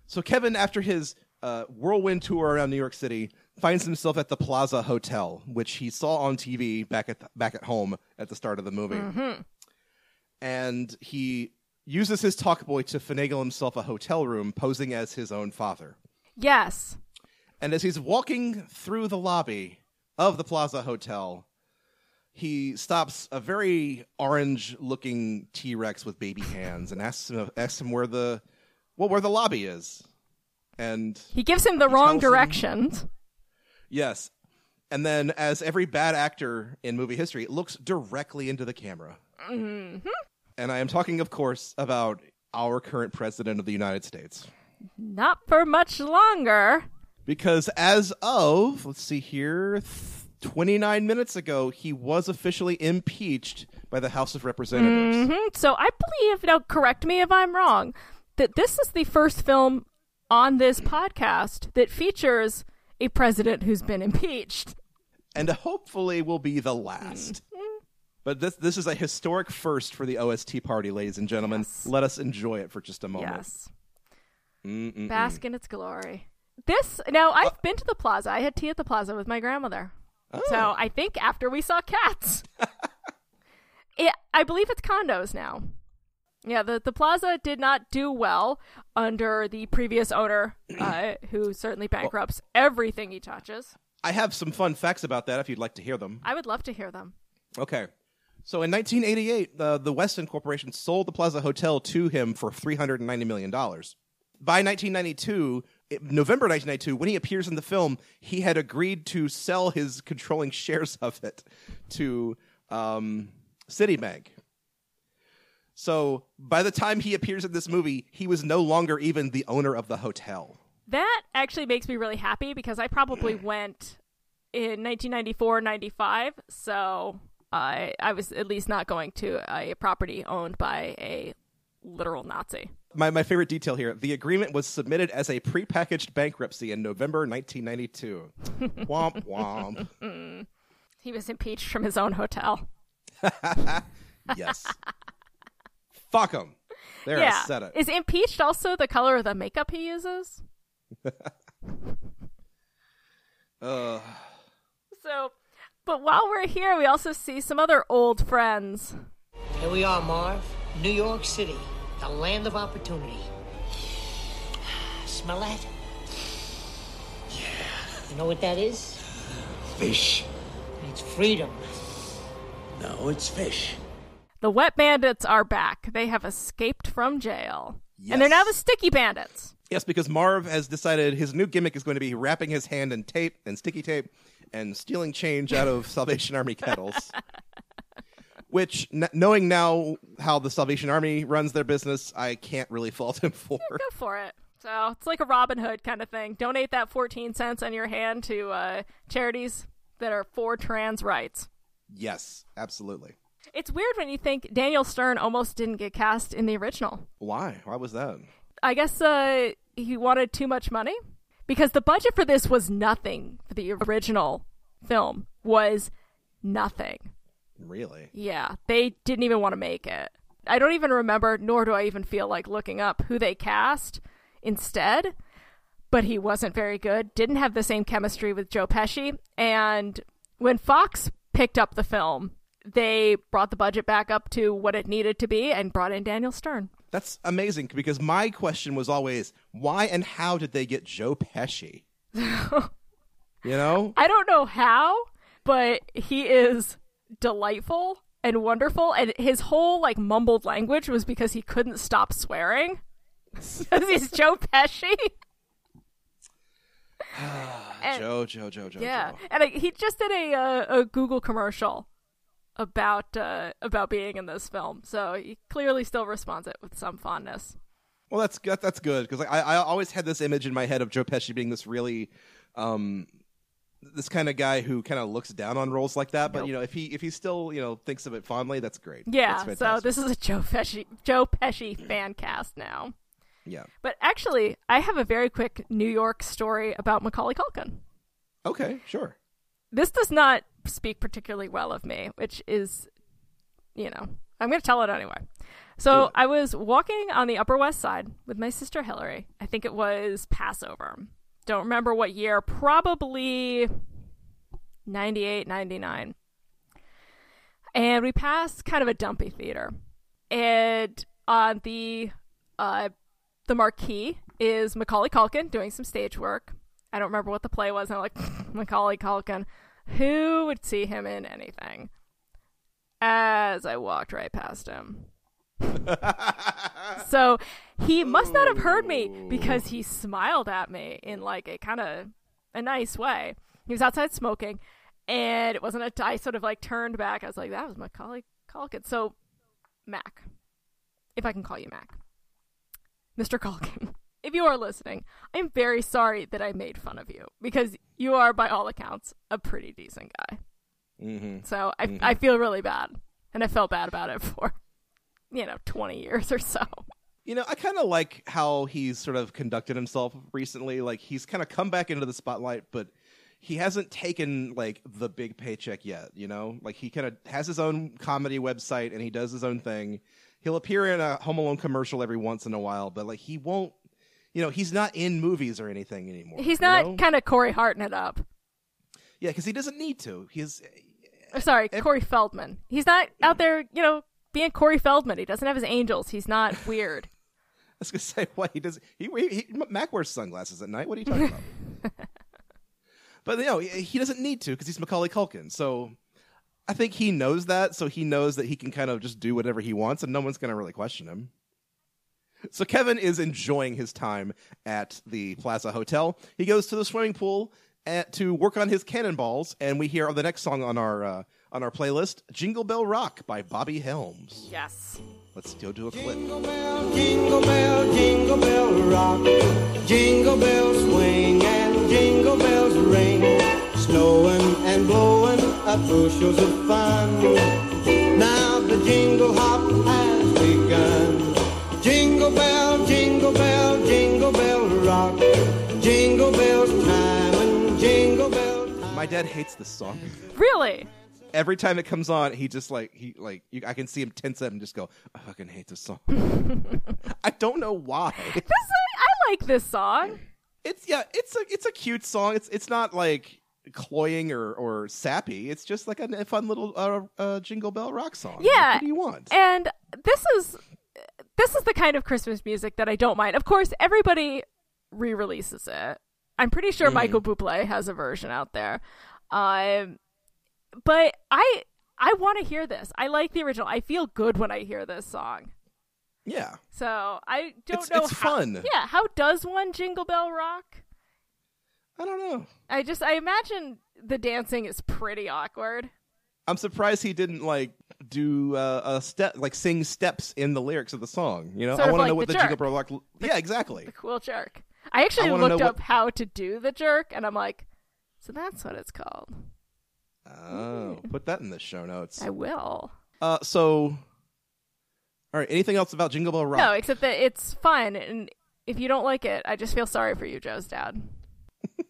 So Kevin, after his uh, whirlwind tour around New York City, finds himself at the Plaza Hotel, which he saw on TV back at back at home at the start of the movie, mm-hmm. and he uses his talk boy to finagle himself a hotel room, posing as his own father. Yes. And as he's walking through the lobby of the Plaza Hotel, he stops a very orange-looking T-Rex with baby hands and asks him asks him where the well where the lobby is. And He gives him the wrong tells him- directions. Yes, and then as every bad actor in movie history looks directly into the camera. Mm-hmm. And I am talking, of course, about our current president of the United States. Not for much longer. Because as of, let's see here, th- 29 minutes ago, he was officially impeached by the House of Representatives. hmm So I believe, now correct me if I'm wrong, that this is the first film on this podcast that features a president who's been impeached. And hopefully will be the last. Mm-hmm. But this this is a historic first for the OST party, ladies and gentlemen. Yes. Let us enjoy it for just a moment. Yes. Mm-mm-mm. Bask in its glory. This, now, I've been to the plaza. I had tea at the plaza with my grandmother. So oh. I think after we saw cats. it, I believe it's condos now. Yeah, the, the plaza did not do well under the previous owner, uh, who certainly bankrupts everything he touches. I have some fun facts about that if you'd like to hear them. I would love to hear them. Okay. So in 1988, the the Westin Corporation sold the Plaza Hotel to him for 390 million dollars. By 1992, it- November 1992, when he appears in the film, he had agreed to sell his controlling shares of it to um, Citibank. So by the time he appears in this movie, he was no longer even the owner of the hotel. That actually makes me really happy because I probably went in 1994, 95. So I I was at least not going to a property owned by a literal Nazi. My, my favorite detail here the agreement was submitted as a prepackaged bankruptcy in November 1992. womp womp. He was impeached from his own hotel. Yes. Fuck him. There, yeah. I said it. Is impeached also the color of the makeup he uses? Ugh. So, but while we're here, we also see some other old friends. Here we are, Marv. New York City, the land of opportunity. Smell that? Yeah. You know what that is? Fish. It's freedom. No, it's fish. The wet bandits are back. They have escaped from jail. And they're now the sticky bandits. Yes, because Marv has decided his new gimmick is going to be wrapping his hand in tape and sticky tape and stealing change out of Salvation Army kettles. Which, n- knowing now how the Salvation Army runs their business, I can't really fault him for. Go for it. So it's like a Robin Hood kind of thing. Donate that 14 cents on your hand to uh, charities that are for trans rights. Yes, absolutely. It's weird when you think Daniel Stern almost didn't get cast in the original. Why? Why was that? I guess uh, he wanted too much money because the budget for this was nothing for the original film was nothing. Really? Yeah, they didn't even want to make it. I don't even remember, nor do I even feel like looking up who they cast instead. But he wasn't very good. Didn't have the same chemistry with Joe Pesci. And when Fox picked up the film, they brought the budget back up to what it needed to be and brought in Daniel Stern. That's amazing because my question was always why and how did they get Joe Pesci? you know? I don't know how, but he is delightful and wonderful. And his whole like mumbled language was because he couldn't stop swearing. He's Joe Pesci. And- Joe, Joe, Joe, Joe. yeah, Joe. and I, he just did a uh, a Google commercial about uh, about being in this film, so he clearly still responds it with some fondness. Well, that's that, that's good because I, I always had this image in my head of Joe Pesci being this really, um, this kind of guy who kind of looks down on roles like that. But you know, if he if he still you know thinks of it fondly, that's great. Yeah, That's so this is a Joe Pesci Joe Pesci fan cast now. yeah. But actually, I have a very quick New York story about Macaulay Culkin. Okay, sure. This does not speak particularly well of me, which is, you know, I'm going to tell it anyway. So I was walking on the Upper West Side with my sister Hillary. I think it was Passover. Don't remember what year, probably 98, 99. And we passed kind of a dumpy theater. And on the uh, the marquee is Macaulay Culkin doing some stage work. I don't remember what the play was. And I'm like, Macaulay Culkin. Who would see him in anything? As I walked right past him. so he must not have heard me because he smiled at me in like a kind of a nice way. He was outside smoking, and it wasn't a. I sort of like turned back. I was like, that was Macaulay Culkin. So, Mac, if I can call you Mac, Mr. Culkin, if you are listening, I'm very sorry that I made fun of you because you are, by all accounts, a pretty decent guy. Mm-hmm. So I, I feel really bad, and I felt bad about it for, you know, 20 years or so. You know, I kind of like how he's sort of conducted himself recently. Like he's kind of come back into the spotlight, but he hasn't taken like the big paycheck yet. You know, like he kind of has his own comedy website and he does his own thing. He'll appear in a Home Alone commercial every once in a while, but like he won't. You know, he's not in movies or anything anymore. He's you not know? kind of Corey Harting it up. yeah, because he doesn't need to. He's Uh, Sorry, Corey Feldman. He's not out there, you know, being Corey Feldman. He doesn't have his angels. He's not weird. I was gonna say what he does. He, he, he Mac wears sunglasses at night. What are you talking about? but you know, he, he doesn't need to because he's Macaulay Culkin. So I think he knows that. So he knows that he can kind of just do whatever he wants, and no one's gonna really question him. So Kevin is enjoying his time at the Plaza Hotel. He goes to the swimming pool at, to work on his cannonballs, and we hear the next song on our uh, on our playlist, "Jingle Bell Rock" by Bobby Helms. yes. Let's go do a clip. Jingle bell, jingle bell, jingle bell rock. Jingle bells swing and jingle bells ring. Snowing and blowing up bushels of fun. Now the jingle hop My dad hates this song. Really? Every time it comes on, he just like he like you, I can see him tense up and just go, "I fucking hate this song." I don't know why. This I like this song. It's yeah, it's a it's a cute song. It's it's not like cloying or or sappy. It's just like a, fun little uh, uh, jingle bell rock song. Like, Yeah. what do you want? And this is this is the kind of Christmas music that I don't mind. Of course, everybody re-releases it. I'm pretty sure Michael Bublé has a version out there. Um, but I I want to hear this. I like the original. I feel good when I hear this song. yeah, So I don't It's- know. it's how- fun. Yeah. How does one Jingle Bell rock? I don't know. I just I imagine the dancing is pretty awkward. I'm surprised he didn't like do uh, a step like sing steps in the lyrics of the song. You know, Sort I want to like know what the the, jingle bell rock. Yeah, exactly. The cool jerk. I actually I looked up what- how to do the jerk, and I'm like, so that's what it's called. Oh, put that in the show notes. I will. Uh, so, all right. Anything else about Jingle Bell Rock? No, except that it's fun, and if you don't like it, I just feel sorry for you, Joe's dad.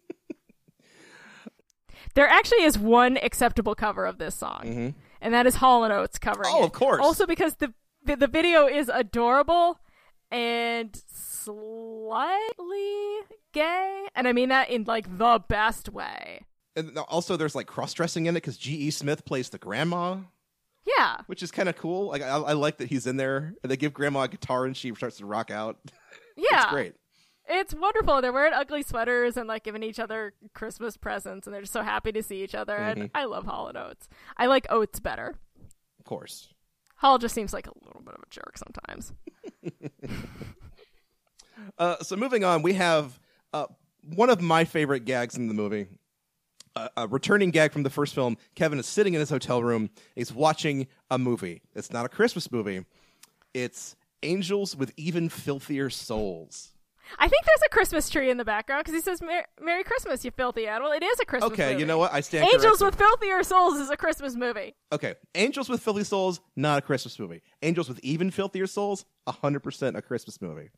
there actually is one acceptable cover of this song, and that is Hall and Oates covering Mm-hmm. Oh, it. of course. Also because the the, the video is adorable and slightly gay, and I mean that in like the best way. And also, there's like cross dressing in it because G.E. Smith plays the grandma, Yeah, which is kind of cool. Like, I, I like that he's in there. And they give grandma a guitar and she starts to rock out. yeah, It's great. It's wonderful. They're wearing ugly sweaters and like giving each other Christmas presents, and they're just so happy to see each other. Mm-hmm. And I love Hall and Oates. I like Oates better. Of course. Hall just seems like a little bit of a jerk sometimes. Uh, so moving on, we have uh, one of my favorite gags in the movie. Uh, a returning gag from the first film. Kevin is sitting in his hotel room. He's watching a movie. It's not a Christmas movie. It's Angels with Even Filthier Souls. I think there's a Christmas tree in the background because he says Mer- "Merry Christmas, you filthy animal." It is a Christmas. Movie. Okay, movie. you know what? I stand Angels corrected. with filthier souls is a Christmas movie. Okay, Angels with Filthy Souls, not a Christmas movie. Angels with Even Filthier Souls, 100% a Christmas movie.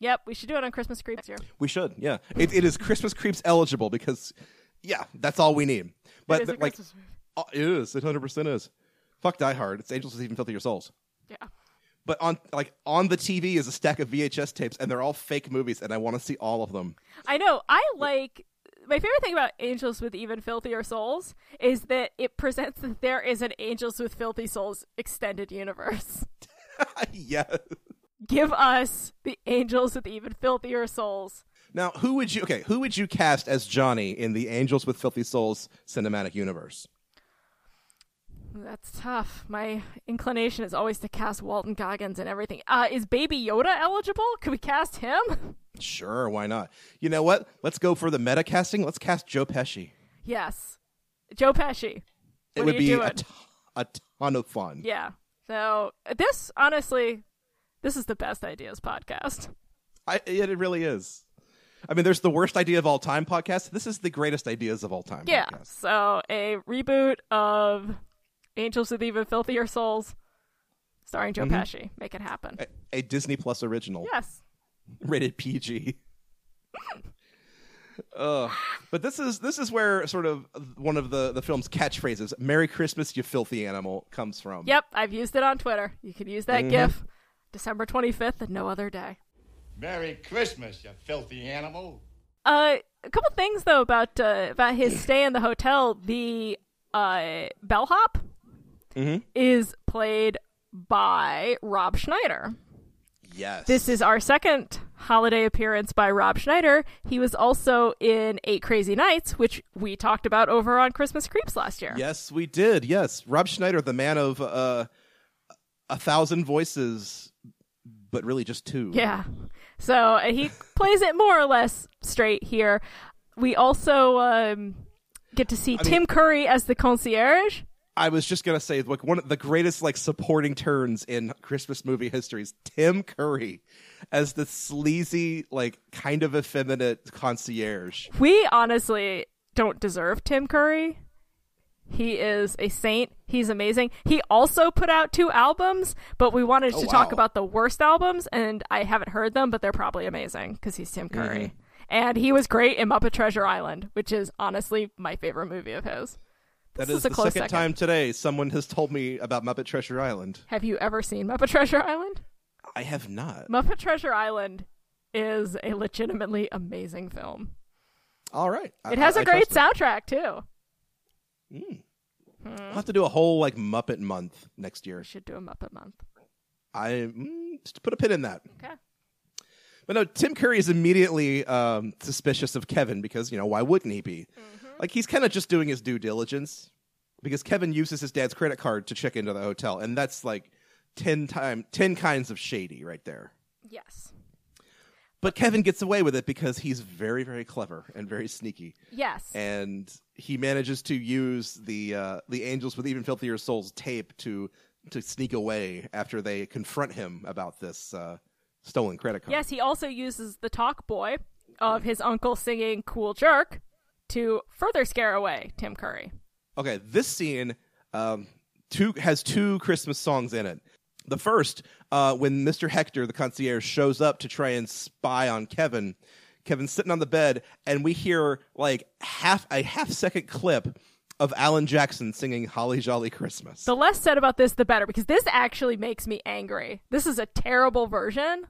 Yep, we should do it on Christmas Creep next year. We should, yeah. It, it is Christmas Creeps eligible because, yeah, that's all we need. But it is a th- like, Christmas oh, it is. It 100% is. Fuck Die Hard. It's Angels with Even Filthier Souls. Yeah. But on like on the TV is a stack of VHS tapes, and they're all fake movies, and I want to see all of them. I know. I like my favorite thing about Angels with Even Filthier Souls is that it presents that there is an Angels with Filthy Souls extended universe. yeah. Give us the Angels with Even Filthier Souls. Now, who would you? Okay, who would you cast as Johnny in the Angels with Filthy Souls cinematic universe? That's tough. My inclination is always to cast Walton Goggins and everything. Uh, is Baby Yoda eligible? Could we cast him? Sure, why not? You know what? Let's go for the meta casting. Let's cast Joe Pesci. yes. Joe Pesci. It would be doing? a, t- a ton of fun. Yeah. So this, honestly, this is the best ideas podcast. I, it, really is. I mean, there's the worst idea of all time podcast. This is the greatest ideas of all time. Yeah. podcast. So a reboot of Angels with Even Filthier Souls, starring Mm-hmm. Joe Pesci. Make it happen. A, a Disney Plus original, Yes. rated PG. Ugh. But this is this is where sort of one of the the film's catchphrases "Merry Christmas, you filthy animal" comes from. Yep. I've used it on Twitter. You can use Mm-hmm. that GIF. December 25th and no other day. Merry Christmas, you filthy animal. Uh, a couple things though about uh, about his stay in the hotel. The uh, bellhop Mm-hmm. is played by Rob Schneider. Yes. This is our second holiday appearance by Rob Schneider. He was also in Eight Crazy Nights, which we talked about over on Christmas Creeps last year. Yes, we did. Yes, Rob Schneider, the man of uh, a thousand voices, but really just two. Yeah. So uh, he plays it more or less straight here. We also um, get to see I Tim mean- Curry as the concierge. I was just gonna say, like one of the greatest like supporting turns in Christmas movie history is Tim Curry as the sleazy, like kind of effeminate concierge. We honestly don't deserve Tim Curry. He is a saint. He's amazing. He also put out two albums, but we wanted Oh, to talk about the worst albums, and I haven't heard them, but they're probably amazing because he's Tim Curry. Mm-hmm. And he was great in Muppet Treasure Island, which is honestly my favorite movie of his. That This is is a the second, second. time today someone has told me about Muppet Treasure Island. Have you ever seen Muppet Treasure Island? I have not. Muppet Treasure Island is a legitimately amazing film. All right. I- It has I- a I great soundtrack too. It. I'll have to do a whole like Muppet month next year. We should do a Muppet month. I mm, just put a pin in that. Okay. But no, Tim Curry is immediately um, suspicious of Kevin because you know why wouldn't he be? Like he's kind of just doing his due diligence because Kevin uses his dad's credit card to check into the hotel, and that's like ten time ten kinds of shady right there. Yes. But Kevin gets away with it because he's very very clever and very sneaky, Yes. and he manages to use the uh, the Angels with Even Filthier Souls tape to to sneak away after they confront him about this uh, stolen credit card. Yes, he also uses the talk boy of his uncle singing Cool Jerk to further scare away Tim Curry. Okay, this scene um, two has two Christmas songs in it. The first, uh, when Mr. Hector, the concierge, shows up to try and spy on Kevin. Kevin's sitting on the bed, and we hear like half a half second clip of Alan Jackson singing "Holly Jolly Christmas." The less said about this, the better, because this actually makes me angry. This is a terrible version.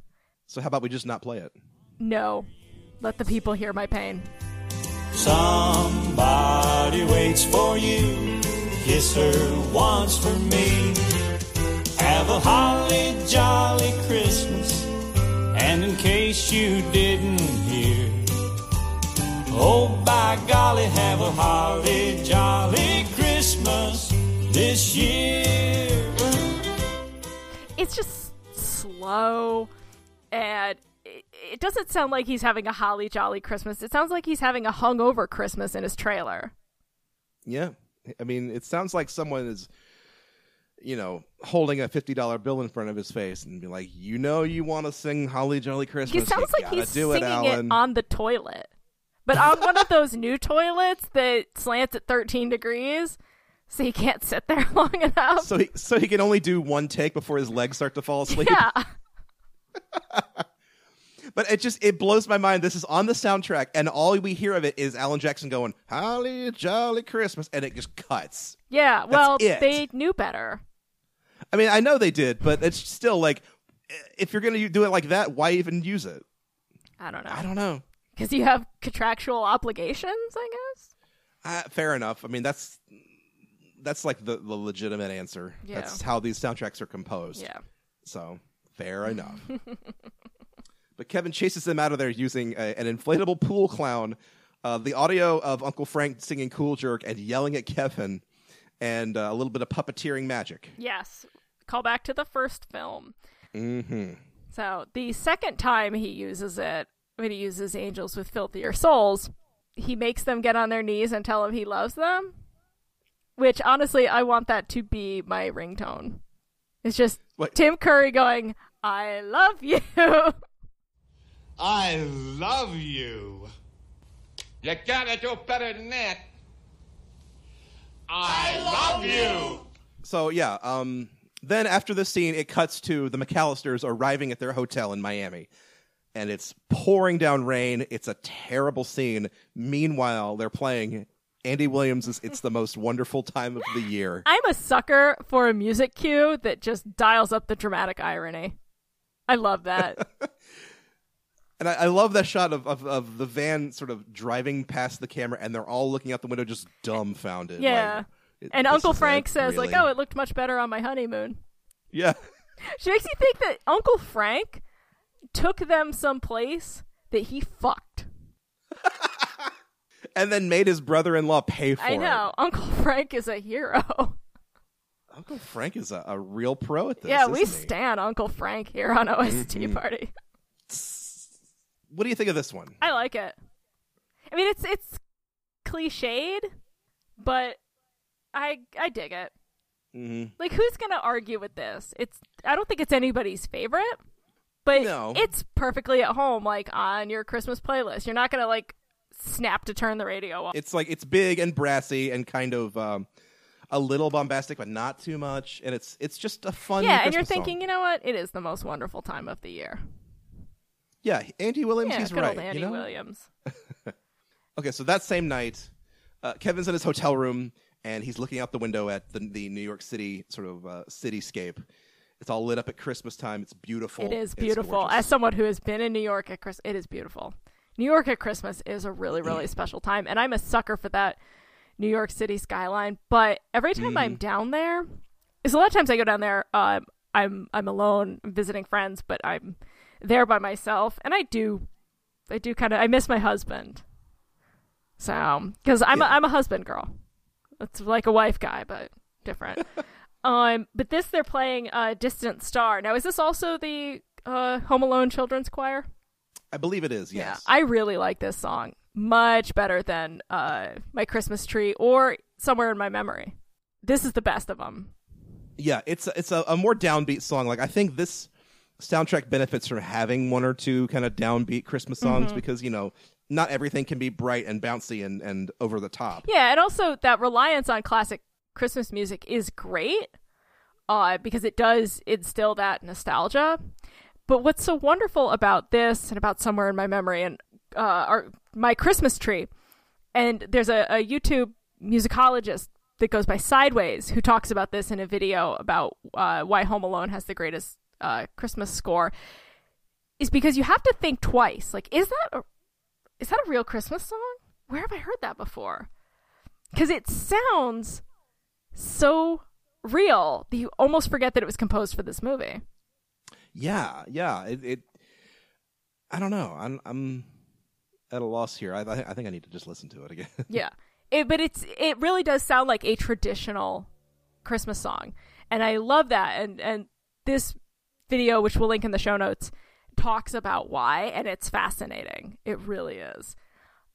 So how about we just not play it? No. Let the people hear my pain. Somebody waits for you. Kiss her once for me. Have a holly jolly Christmas. And in case you didn't hear, oh by golly, have a holly jolly Christmas this year. It's just slow and it, it doesn't sound like he's having a holly jolly Christmas. It sounds like he's having a hungover Christmas in his trailer. Yeah, I mean, it sounds like someone is, you know, holding a fifty dollar bill in front of his face and be like, "You know, you want to sing Holly Jolly Christmas? He sounds You like he's do singing it, it, on the toilet. But on one of those new toilets that slants at 13 degrees, so he can't sit there long enough. so he so he can only do one take before his legs start to fall asleep. yeah. But it just it blows my mind. This is on the soundtrack, and all we hear of it is Alan Jackson going "Holly Jolly Christmas," and it just cuts. Yeah, well, it. they knew better. I mean, I know they did, but it's still like, if you're gonna do it like that, why even use it? I don't know. I don't know. Because you have contractual obligations, I guess. Uh, fair enough. I mean, that's that's like the, the legitimate answer. Yeah. That's how these soundtracks are composed. Yeah. So fair enough. but Kevin chases them out of there using a, an inflatable pool clown, uh, the audio of Uncle Frank singing "Cool Jerk" and yelling at Kevin, and uh, a little bit of puppeteering magic. Yes. Call back to the first film. Mm-hmm. So the second time he uses it, when he uses angels with filthier souls, he makes them get on their knees and tell him he loves them. Which honestly, I want that to be my ringtone. It's just What? Tim Curry going, "I love you." I love you. You gotta do better than that. I, love you. So yeah, um, then after this scene, it cuts to the McCallisters arriving at their hotel in Miami, and it's pouring down rain. It's a terrible scene. Meanwhile, they're playing Andy Williams' "It's the Most Wonderful Time of the Year." I'm a sucker for a music cue that just dials up the dramatic irony. I love that. And I, I love that shot of, of, of the van sort of driving past the camera, and they're all looking out the window, just dumbfounded. yeah. Like, it- and Uncle Frank it, says like, "Oh, it looked much better on my honeymoon." yeah." She makes you think that Uncle Frank took them someplace that he fucked. And then made his brother-in-law pay for it. I it. know. Uncle Frank is a hero. Uncle Frank is a, a real pro at this. yeah, we stand Uncle Frank here on OST Mhm. Party. What do you think of this one? I like it. I mean, it's it's cliched, but I I dig it. Mm-hmm. Like, who's gonna argue with this? It's I don't think it's anybody's favorite, but No. it's perfectly at home, like on your Christmas playlist. You're not gonna like snap to turn the radio off. It's like it's big and brassy and kind of um, a little bombastic, but not too much. And it's it's just a fun. yeah, and you're Christmas song. thinking, you know what? It is the most wonderful time of the year. Yeah, Andy Williams. yeah, he's good right. Andy you know? Williams. Okay, so that same night, uh, Kevin's in his hotel room and he's looking out the window at the, the New York City sort of uh, cityscape. It's all lit up at Christmas time. It's beautiful. It is beautiful. As someone who has been in New York at Christmas, it is beautiful. New York at Christmas is a really, really special time, and I'm a sucker for that New York City skyline. But every time I'm down there, is a lot of times I go down there. Um, I'm I'm alone, I'm visiting friends, but I'm there by myself, and I do, I do kind of I miss my husband. So, because I'm a, I'm a husband girl. It's like a wife guy, but different. um, but this they're playing uh, "Distant Star." Now, is this also the uh, Home Alone Children's Choir? I believe it is. Yes. I really like this song much better than uh, "My Christmas Tree" or "Somewhere in My Memory." This is the best of them. Yeah, it's it's a, a more downbeat song. Like I think this soundtrack benefits from having one or two kind of downbeat Christmas songs Mhm. because you know not everything can be bright and bouncy and, and over the top. Yeah, and also that reliance on classic Christmas music is great uh, because it does instill that nostalgia. But what's so wonderful about this and about Somewhere in My Memory and uh, our, My Christmas Tree, and there's a, a YouTube musicologist that goes by Sideways who talks about this in a video about uh, why Home Alone has the greatest uh, Christmas score, is because you have to think twice. Like, is that a, is that a real Christmas song? Where have I heard that before? Because it sounds so real that you almost forget that it was composed for this movie. Yeah, yeah. It, it I don't know. I'm I'm at a loss here. I I I think I need to just listen to it again. yeah it, but it's it really does sound like a traditional christmas song and i love that and and this video which we'll link in the show notes talks about why and it's fascinating it really is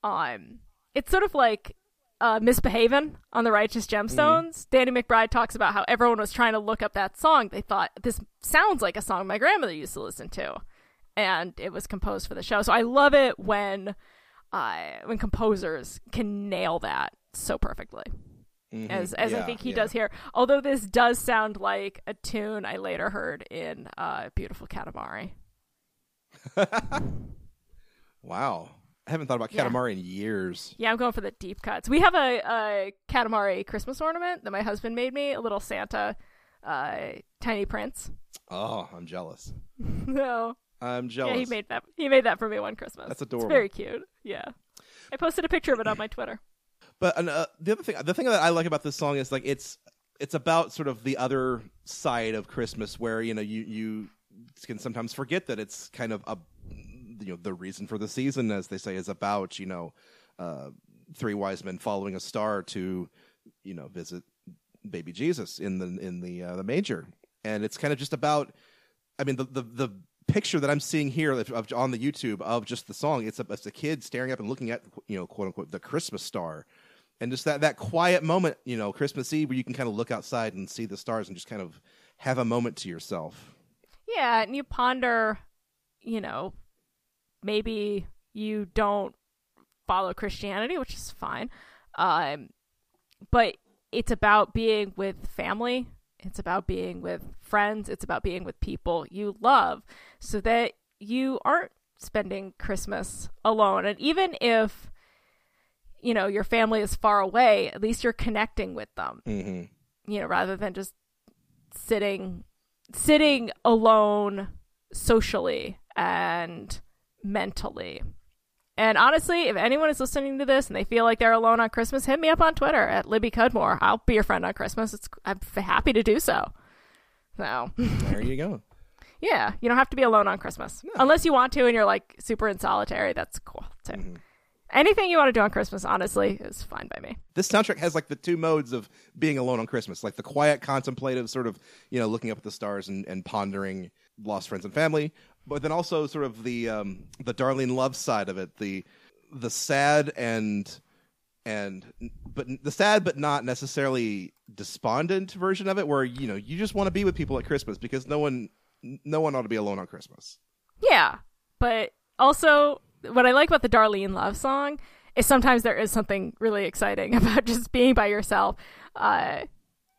um it's sort of like uh misbehaving on the righteous gemstones danny mcbride talks about how everyone was trying to look up that song they thought this sounds like a song my grandmother used to listen to and it was composed for the show so i love it when uh, when composers can nail that so perfectly, Mhm. as as I think he yeah. does here. Although this does sound like a tune I later heard in uh, "Beautiful Katamari." Wow. I haven't thought about Yeah. In years. Yeah, I'm going for the deep cuts. We have a, a Katamari Christmas ornament that my husband made me, a little Santa, uh, tiny prince. Oh, I'm jealous. no, I'm jealous. yeah, he made that. He made that for me one Christmas. That's It's adorable. very cute. Yeah, I posted a picture of it on my Twitter. But uh, the other thing, the thing that I like about this song is like it's it's about sort of the other side of Christmas, where you know you you can sometimes forget that it's kind of a you know the reason for the season, as they say, is about you know uh, three wise men following a star to you know visit baby Jesus in the in the uh, the manger, and it's kind of just about. I mean, the the the picture that I'm seeing here of, of, on the YouTube of just the song, it's a, it's a kid staring up and looking at you know quote unquote the Christmas star, and just that that quiet moment, you know, Christmas Eve where you can kind of look outside and see the stars and just kind of have a moment to yourself. Yeah, and you ponder, you know, maybe you don't follow Christianity, which is fine. Um, but it's about being with family. It's about being with friends. It's about being with people you love so that you aren't spending Christmas alone. And even if, you know, your family is far away, at least you're connecting with them, Mm-hmm. you know, rather than just sitting sitting alone socially and mentally. And honestly, if anyone is listening to this and they feel like they're alone on Christmas, hit me up on Twitter at Libby Cudmore. I'll be your friend on Christmas. It's, I'm happy to do so. So, There you go. yeah, you don't have to be alone on Christmas. Unless you want to and you're like super in solitary, that's cool too. Mm-hmm. Anything you want to do on Christmas, honestly, is fine by me. This soundtrack has like the two modes of being alone on Christmas, like the quiet, contemplative sort of, you know, looking up at the stars and, and pondering lost friends and family, but then also sort of the um, the Darlene Love side of it, the the sad and and but the sad but not necessarily despondent version of it, where you know you just want to be with people at Christmas because no one no one ought to be alone on Christmas. Yeah, but also what I like about the Darlene Love song is sometimes there is something really exciting about just being by yourself. Uh,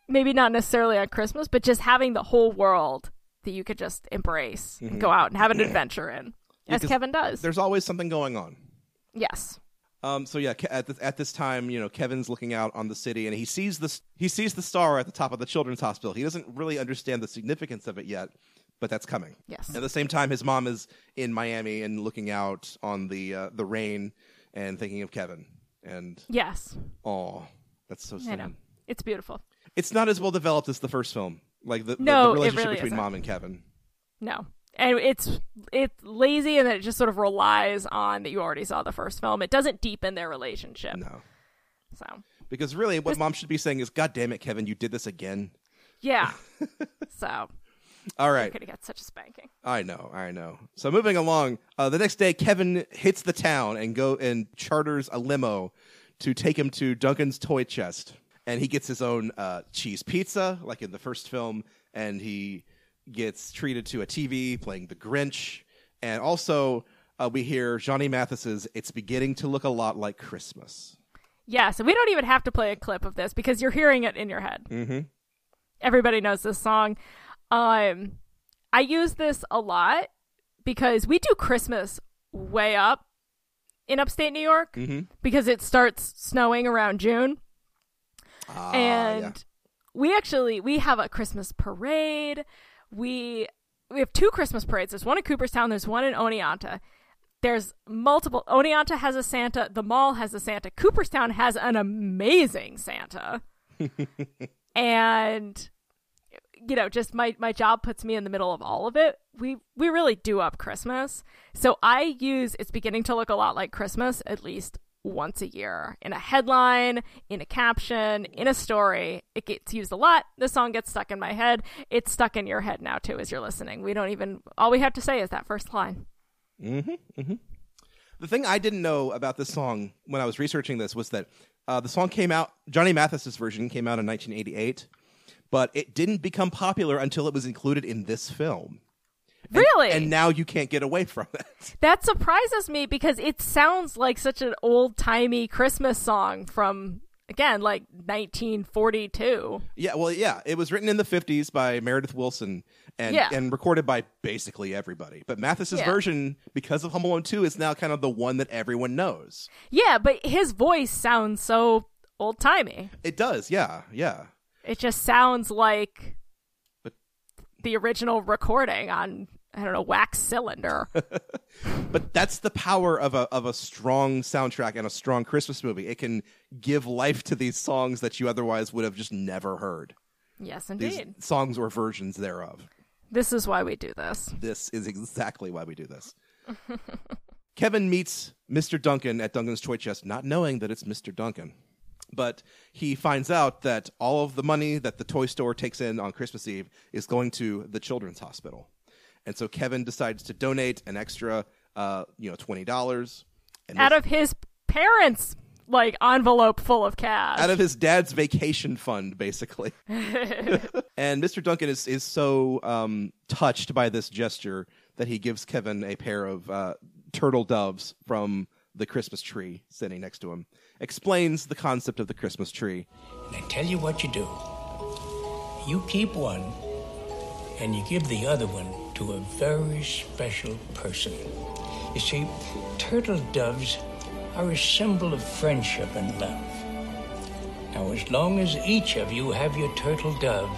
maybe not necessarily on Christmas, but just having the whole world that you could just embrace and go out and have an adventure in. as Kevin does. There's always something going on. Yes. Um, so yeah, at this, at this time, you know, Kevin's looking out on the city, and he sees the he sees the star at the top of the children's hospital. He doesn't really understand the significance of it yet, but that's coming. Yes. At the same time, his mom is in Miami and looking out on the uh, the rain and thinking of Kevin. And Yes. oh, that's so I sad. know. It's beautiful. It's not as well developed as the first film, like the, the- No, the, it relationship really between isn't. mom and Kevin. No. And it's it's lazy and then it just sort of relies on that you already saw the first film. It doesn't deepen their relationship. No, So because really, what mom should be saying is, "God damn it, Kevin, you did this again." yeah. so All right. could have got such a spanking. I know, I know. So moving along, uh, the next day, Kevin hits the town and go and charters a limo to take him to Duncan's toy chest, and he gets his own uh, cheese pizza, like in the first film, and he gets treated to a TV playing The Grinch, and also uh, we hear Johnny Mathis's "It's beginning to look a lot like Christmas." Yeah, so we don't even have to play a clip of this because you're hearing it in your head. Mm-hmm. Everybody knows this song. Um, I use this a lot because we do Christmas way up in upstate New York Mm-hmm. because it starts snowing around June. Ah, and we actually we have a Christmas parade. We we have two Christmas parades. There's one in Cooperstown. There's one in Oneonta. There's multiple. Oneonta has a Santa. The mall has a Santa. Cooperstown has an amazing Santa. and you know, just my my job puts me in the middle of all of it. We we really do up Christmas. So I use it's beginning to look a lot like Christmas at least once a year in a headline, in a caption, in a story. It gets used a lot. The song gets stuck in my head. It's stuck in your head now too as you're listening. We don't even all we have to say is that first line. Mm-hmm, mm-hmm. The thing I didn't know about this song when I was researching this was that uh, the song came out, Johnny Mathis's version came out in 1988, but it didn't become popular until it was included in this film. And- Really? And now you can't get away from it. That surprises me because it sounds like such an old timey Christmas song from again like 1942. Yeah, well, yeah, it was written in the 50s by Meredith Willson and Yeah. and recorded by basically everybody. But Mathis's Yeah. version, because of Home Alone 2, is now kind of the one that everyone knows. Yeah, but his voice sounds so old timey. It does, yeah, yeah. It just sounds like But- the original recording on I don't know wax cylinder. But that's the power of a of a strong soundtrack and a strong Christmas movie. It can give life to these songs that you otherwise would have just never heard. yes, These indeed. songs or versions thereof. This is why we do this. This is exactly why we do this. Kevin meets Mr. Duncan at Duncan's Toy Chest, not knowing that it's Mr. Duncan. But he finds out that all of the money that the toy store takes in on Christmas Eve is going to the children's hospital. And so Kevin decides to donate an extra, uh, you know, twenty dollars. Out of his parents' like envelope full of cash. out of his dad's vacation fund, basically. and Mr. Duncan is is so um, touched by this gesture that he gives Kevin a pair of uh, turtle doves from the Christmas tree sitting next to him. Explains the concept of the Christmas tree. And I tell you what you do. You keep one, and you give the other one to a very special person. You see, turtle doves are a symbol of friendship and love. Now, as long as each of you have your turtle dove,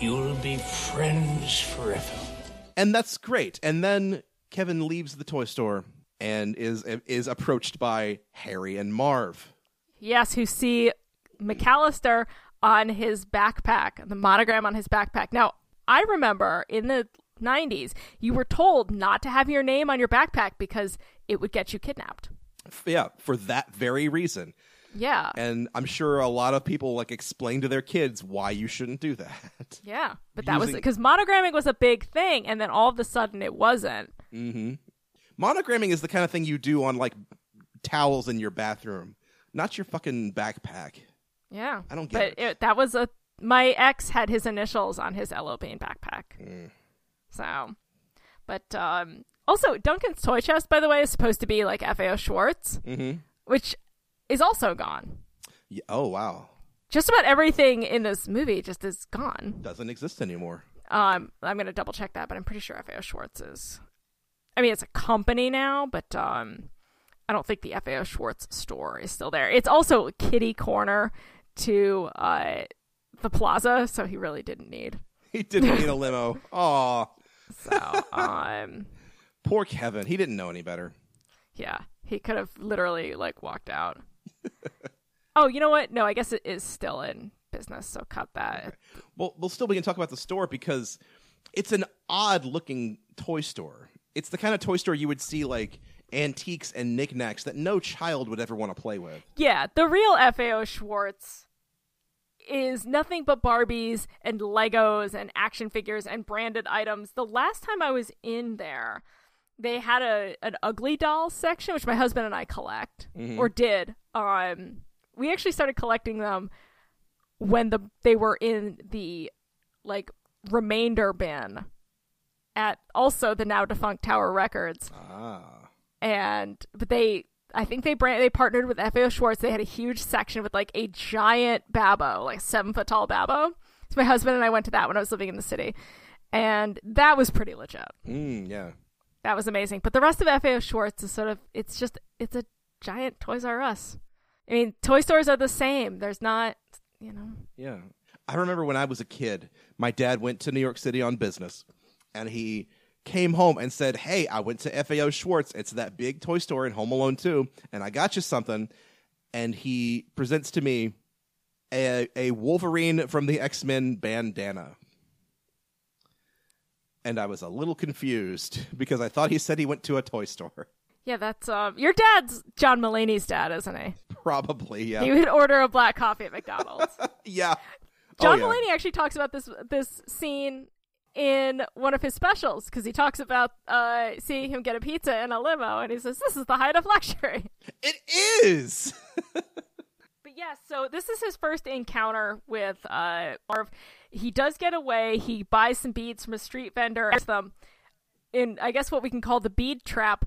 you'll be friends forever. And that's great. And then Kevin leaves the toy store and is is approached by Harry and Marv. Yes, who see McCallister on his backpack, the monogram on his backpack. Now, I remember in the 90s, you were told not to have your name on your backpack because it would get you kidnapped. Yeah, for that very reason. Yeah. And I'm sure a lot of people like explain to their kids why you shouldn't do that. Yeah. But that was Using- because monogramming was a big thing, and then all of a sudden it wasn't. hmm Monogramming is the kind of thing you do on like towels in your bathroom, not your fucking backpack. Yeah. I don't get but it. that was a. My ex had his initials on his L.L. Bean backpack. Mm. So. But um, also, Duncan's toy chest, by the way, is supposed to be like FAO Schwarz, Mm-hmm. which is also gone. Yeah, oh wow, Just about everything in this movie just is gone. doesn't exist anymore. Um, I'm gonna double check that, but I'm pretty sure FAO Schwarz is I mean, it's a company now, but um, I don't think the FAO Schwarz store is still there. It's also a kitty corner to uh, the plaza, so he really didn't need. He didn't need a limo. Aw, So, um, poor Kevin. He didn't know any better. yeah, he could have literally like walked out. oh, you know what? No, I guess it is still in business, so cut that. Well, we'll still we can talk about the store because it's an odd looking toy store. It's the kind of toy store you would see like antiques and knickknacks that no child would ever want to play with. Yeah, the real FAO Schwarz is nothing but Barbies and Legos and action figures and branded items. The last time I was in there, they had a an ugly doll section, which my husband and I collect or did. Um, we actually started collecting them when the they were in the like remainder bin at also the now defunct Tower Records Ah, and but they I think they brand they partnered with FAO Schwarz. They had a huge section with like a giant babo, like seven foot tall babo. So my husband and I went to that when I was living in the city, and that was pretty legit. mm, yeah. That was amazing. But the rest of FAO Schwarz is sort of it's just it's a giant Toys R Us. I mean, toy stores are the same. There's not, you know. Yeah. I remember when I was a kid, my dad went to New York City on business and he came home and said, Hey, I went to FAO Schwarz. It's that big toy store in Home Alone 2, and I got you something. And he presents to me a, a Wolverine from the X Men bandana. And I was a little confused because I thought he said he went to a toy store. Yeah, that's um your dad's John Mulaney's dad, isn't he? Probably, yeah. He would order a black coffee at McDonald's. yeah. John oh, yeah. Mulaney actually talks about this this scene in one of his specials because he talks about uh, seeing him get a pizza in a limo, and he says, "This is the height of luxury." It is. But yeah, so this is his first encounter with uh, Marv. He does get away. He buys some beads from a street vendor. Them in, I guess, what we can call the bead trap.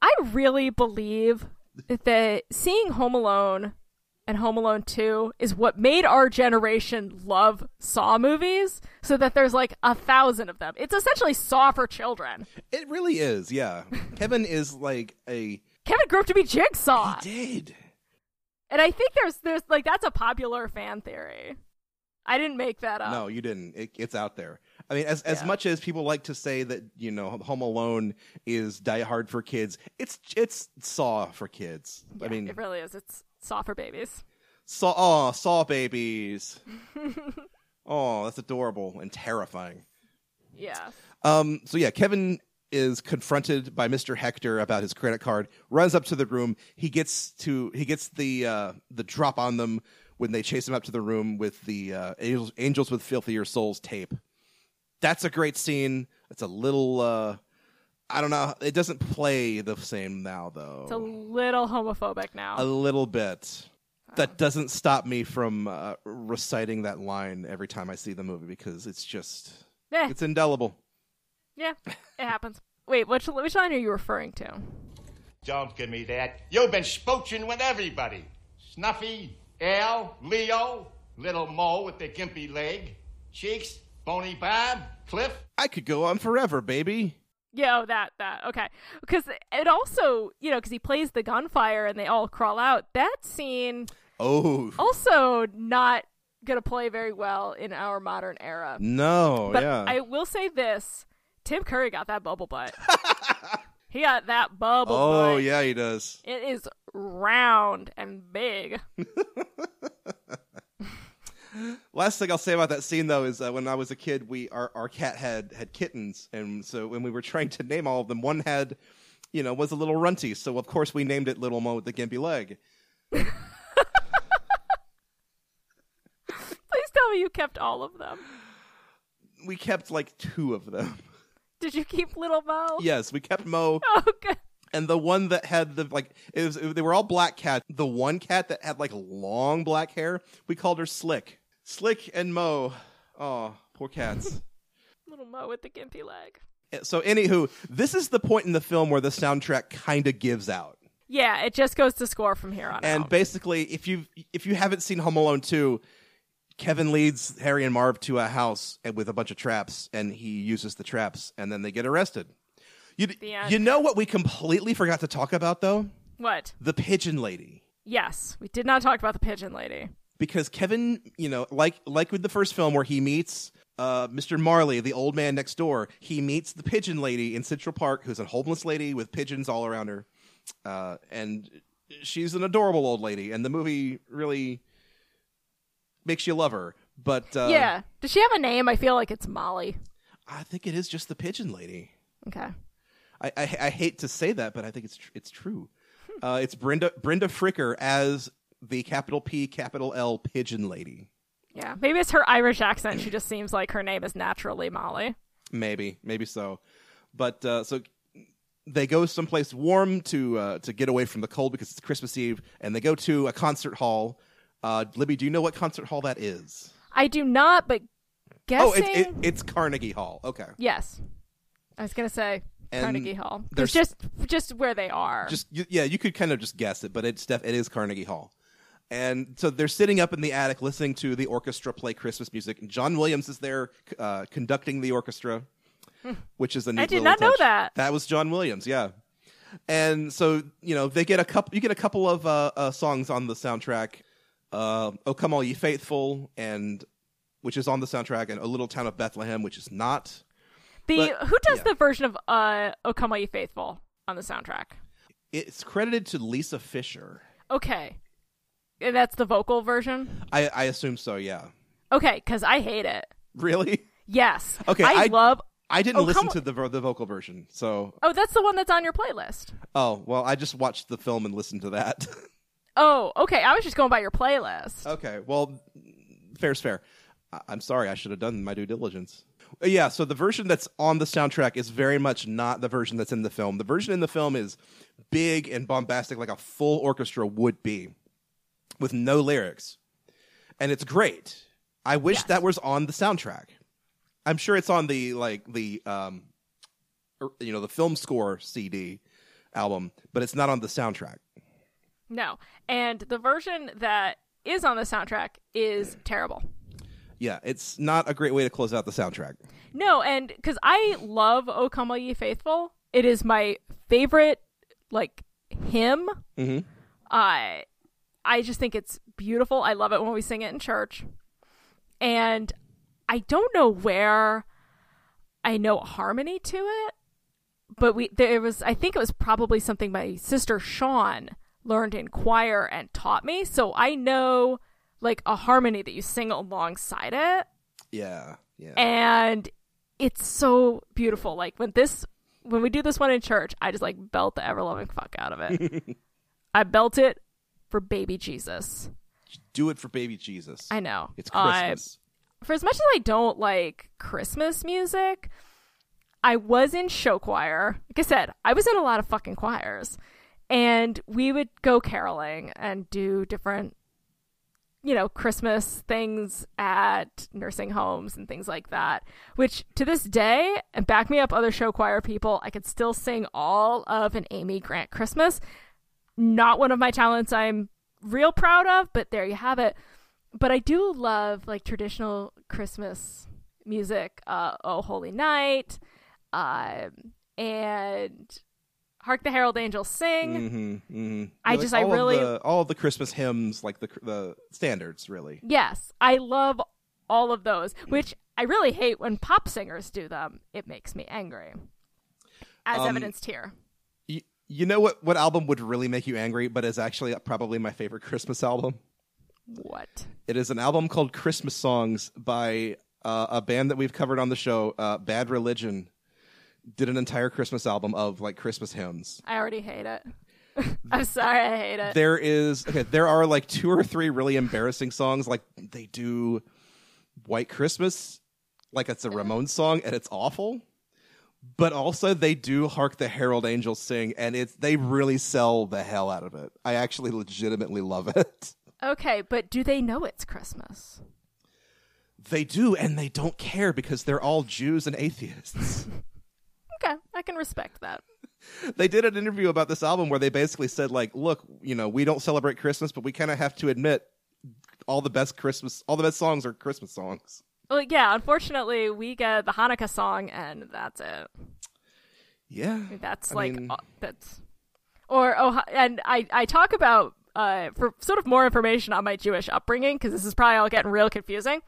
I really believe that seeing Home Alone and Home Alone 2 is what made our generation love Saw movies, so that there's like a thousand of them. It's essentially Saw for children. It really is, yeah. Kevin is like a. Kevin grew up to be Jigsaw. He did. And I think there's there's like that's a popular fan theory. I didn't make that up. No, you didn't. It, it's out there. I mean, as as Yeah. much as people like to say that you know Home Alone is Die Hard for kids, it's it's Saw for kids. I mean, it really is. It's Saw for babies. Saw oh Saw babies. oh, that's adorable and terrifying. Yeah. Um, so yeah, Kevin is confronted by Mr. Hector about his credit card. Runs up to the room. He gets to he gets the uh, the drop on them when they chase him up to the room with the uh, angels, angels with filthier souls tape. That's a great scene. It's a little. Uh, I don't know. It doesn't play the same now though. It's a little homophobic now. a little bit. That doesn't stop me from uh, reciting that line every time I see the movie because it's just Eh, it's indelible. yeah, it happens. Wait, which which line are you referring to? Don't give me that. You've been spooching with everybody. Snuffy, Al, Leo, little Mo with the gimpy leg, Cheeks, Bony Bob, Cliff. I could go on forever, baby. Yeah, oh, that that okay. Because it also, you know, because he plays the gunfire and they all crawl out. That scene Oh also not gonna play very well in our modern era. no, But yeah. I will say this: Tim Curry got that bubble butt. he got that bubble oh butt. yeah, he does. It is round and big. Last thing I'll say about that scene though is uh, when I was a kid, we our our cat had had kittens, and so when we were trying to name all of them, one had, you know, was a little runty. So of course we named it Little Mo with the gimpy leg. Please tell me you kept all of them. We kept like two of them. Did you keep little Mo? yes, we kept Mo. Oh, good. and the one that had the like it was they were all black cats. The one cat that had like long black hair, we called her Slick. Slick and Mo. Oh, poor cats. Little Mo with the gimpy leg. Eh, so anywho, this is the point in the film where the soundtrack kind of gives out. Yeah, it just goes to score from here on And out. basically, if you if you haven't seen Home Alone 2, Kevin leads Harry and Marv to a house with a bunch of traps and he uses the traps and then they get arrested. You, The end. you know what we completely forgot to talk about though? What? The pigeon lady. Yes, we did not talk about the pigeon lady. Because Kevin, you know, like like with the first film where he meets uh, Mr. Marley, the old man next door, he meets the pigeon lady in Central Park, who's a homeless lady with pigeons all around her, uh, and she's an adorable old lady, and the movie really makes you love her. But uh, yeah. Does she have a name? I feel like it's Molly. I think it is just the pigeon lady. Okay. I, I, I hate to say that, but I think it's tr- it's true. Uh, it's Brenda Brenda Fricker as the capital P capital L pigeon lady. Yeah. Maybe it's her Irish accent. She just seems like her name is naturally Molly. Maybe, maybe so. But uh, so they go someplace warm to uh, to get away from the cold because it's Christmas Eve, and they go to a concert hall. Uh, Libby, do you know what concert hall that is? I do not, but guessing. Oh, it's it, it's Carnegie Hall. Okay, yes. I was gonna say And Carnegie Hall. there's- just just where they are. just yeah, you could kind of just guess it, but it's def- it is Carnegie Hall. And so they're sitting up in the attic listening to the orchestra play Christmas music. And John Williams is there uh, conducting the orchestra, which is a neat Hmm. I did not know that. That was John Williams, yeah. And so you know they get a couple. You get a couple of uh, uh, songs on the soundtrack. Uh, "Oh Come All Ye Faithful," and which is on the soundtrack, and "A Little Town of Bethlehem," which is not. the but- who does yeah. the version of uh "O Come All Ye Faithful" on the soundtrack? It's credited to Lisa Fischer. Okay, that's the vocal version. I, I assume so. Yeah. Okay, because I hate it. Really? Yes. Okay. I, love. I didn't Oh, listen to the the vocal version, so Oh, that's the one that's on your playlist. oh well. I just watched the film and listened to that. Oh, okay. I was just going by your playlist. okay. Well, fair's fair. I- I'm sorry. I should have done my due diligence. Yeah. So the version that's on the soundtrack is very much not the version that's in the film. The version in the film is big and bombastic, like a full orchestra would be, with no lyrics, and it's great. I wish that was on the soundtrack. I'm sure it's on the like the um, you know, the film score CD album, but it's not on the soundtrack. No. And the version that is on the soundtrack is terrible. Yeah, it's not a great way to close out the soundtrack. No, and because I love "O Come All Ye Faithful," it is my favorite like hymn. Mm-hmm. I I just think it's beautiful. I love it when we sing it in church, and I don't know where I know harmony to it, but we there was I think it was probably something my sister Sean learned in choir and taught me, so I know like a harmony that you sing alongside it Yeah, yeah. and it's so beautiful. Like when this when we do this one in church, I just like belt the ever loving fuck out of it. I belt it for baby Jesus. Do it for baby Jesus. I know. It's Christmas. for as much as I don't like Christmas music, I was in show choir. Like I said, I was in a lot of fucking choirs. And we would go caroling and do different, you know, Christmas things at nursing homes and things like that. Which to this day, and back me up other show choir people, I could still sing all of an Amy Grant Christmas. Not one of my talents I'm real proud of, but there you have it but I do love like traditional Christmas music. Uh, oh, Holy Night, um, and Hark the Herald Angels Sing. Mm-hmm, mm-hmm. I just- I really- the, all of the Christmas hymns, like the the standards, really. Yes, I love all of those, which I really hate when pop singers do them. It makes me angry, as Um, evidenced here. You, know what? What album would really make you angry, but is actually probably my favorite Christmas album? What? It is an album called Christmas Songs by uh, a band that we've covered on the show, uh, Bad Religion. Did an entire Christmas album of like Christmas hymns. I already hate it. I'm sorry, I hate it. There is okay. There are like two or three really embarrassing songs. Like they do White Christmas, like it's a Ramones song, and it's awful. But also they do "Hark the Herald Angels Sing," and it's they really sell the hell out of it. I actually legitimately love it. Okay, but do they know it's Christmas? They do, and they don't care because they're all Jews and atheists. Okay, I can respect that. they did an interview about this album where they basically said like look you know we don't celebrate christmas but we kind of have to admit all the best christmas all the best songs are christmas songs Well, yeah, unfortunately, we get the Hanukkah song, and that's it. Yeah, That's I like mean- that's or oh, and I I talk about uh for sort of more information on my Jewish upbringing because this is probably all getting real confusing.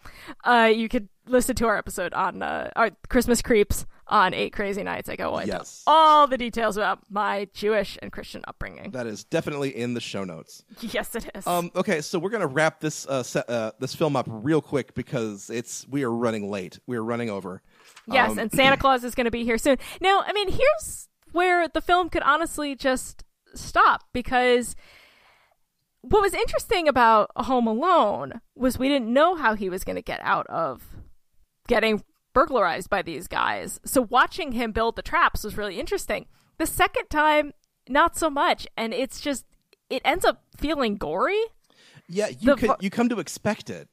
Uh, you could listen to our episode on uh our Christmas creeps on Eight Crazy Nights. I go into Yes. all the details about my Jewish and Christian upbringing. That is definitely in the show notes. yes, it is. Um, okay, so we're gonna wrap this uh, se- uh, this film up real quick because it's we are running late. We are running over. Yes, Um, and Santa Claus is going to be here soon. Now, I mean, here's where the film could honestly just stop because what was interesting about Home Alone was we didn't know how he was going to get out of getting burglarized by these guys. So watching him build the traps was really interesting. The second time, not so much, and it's just it ends up feeling gory. yeah, you the could you come to expect it.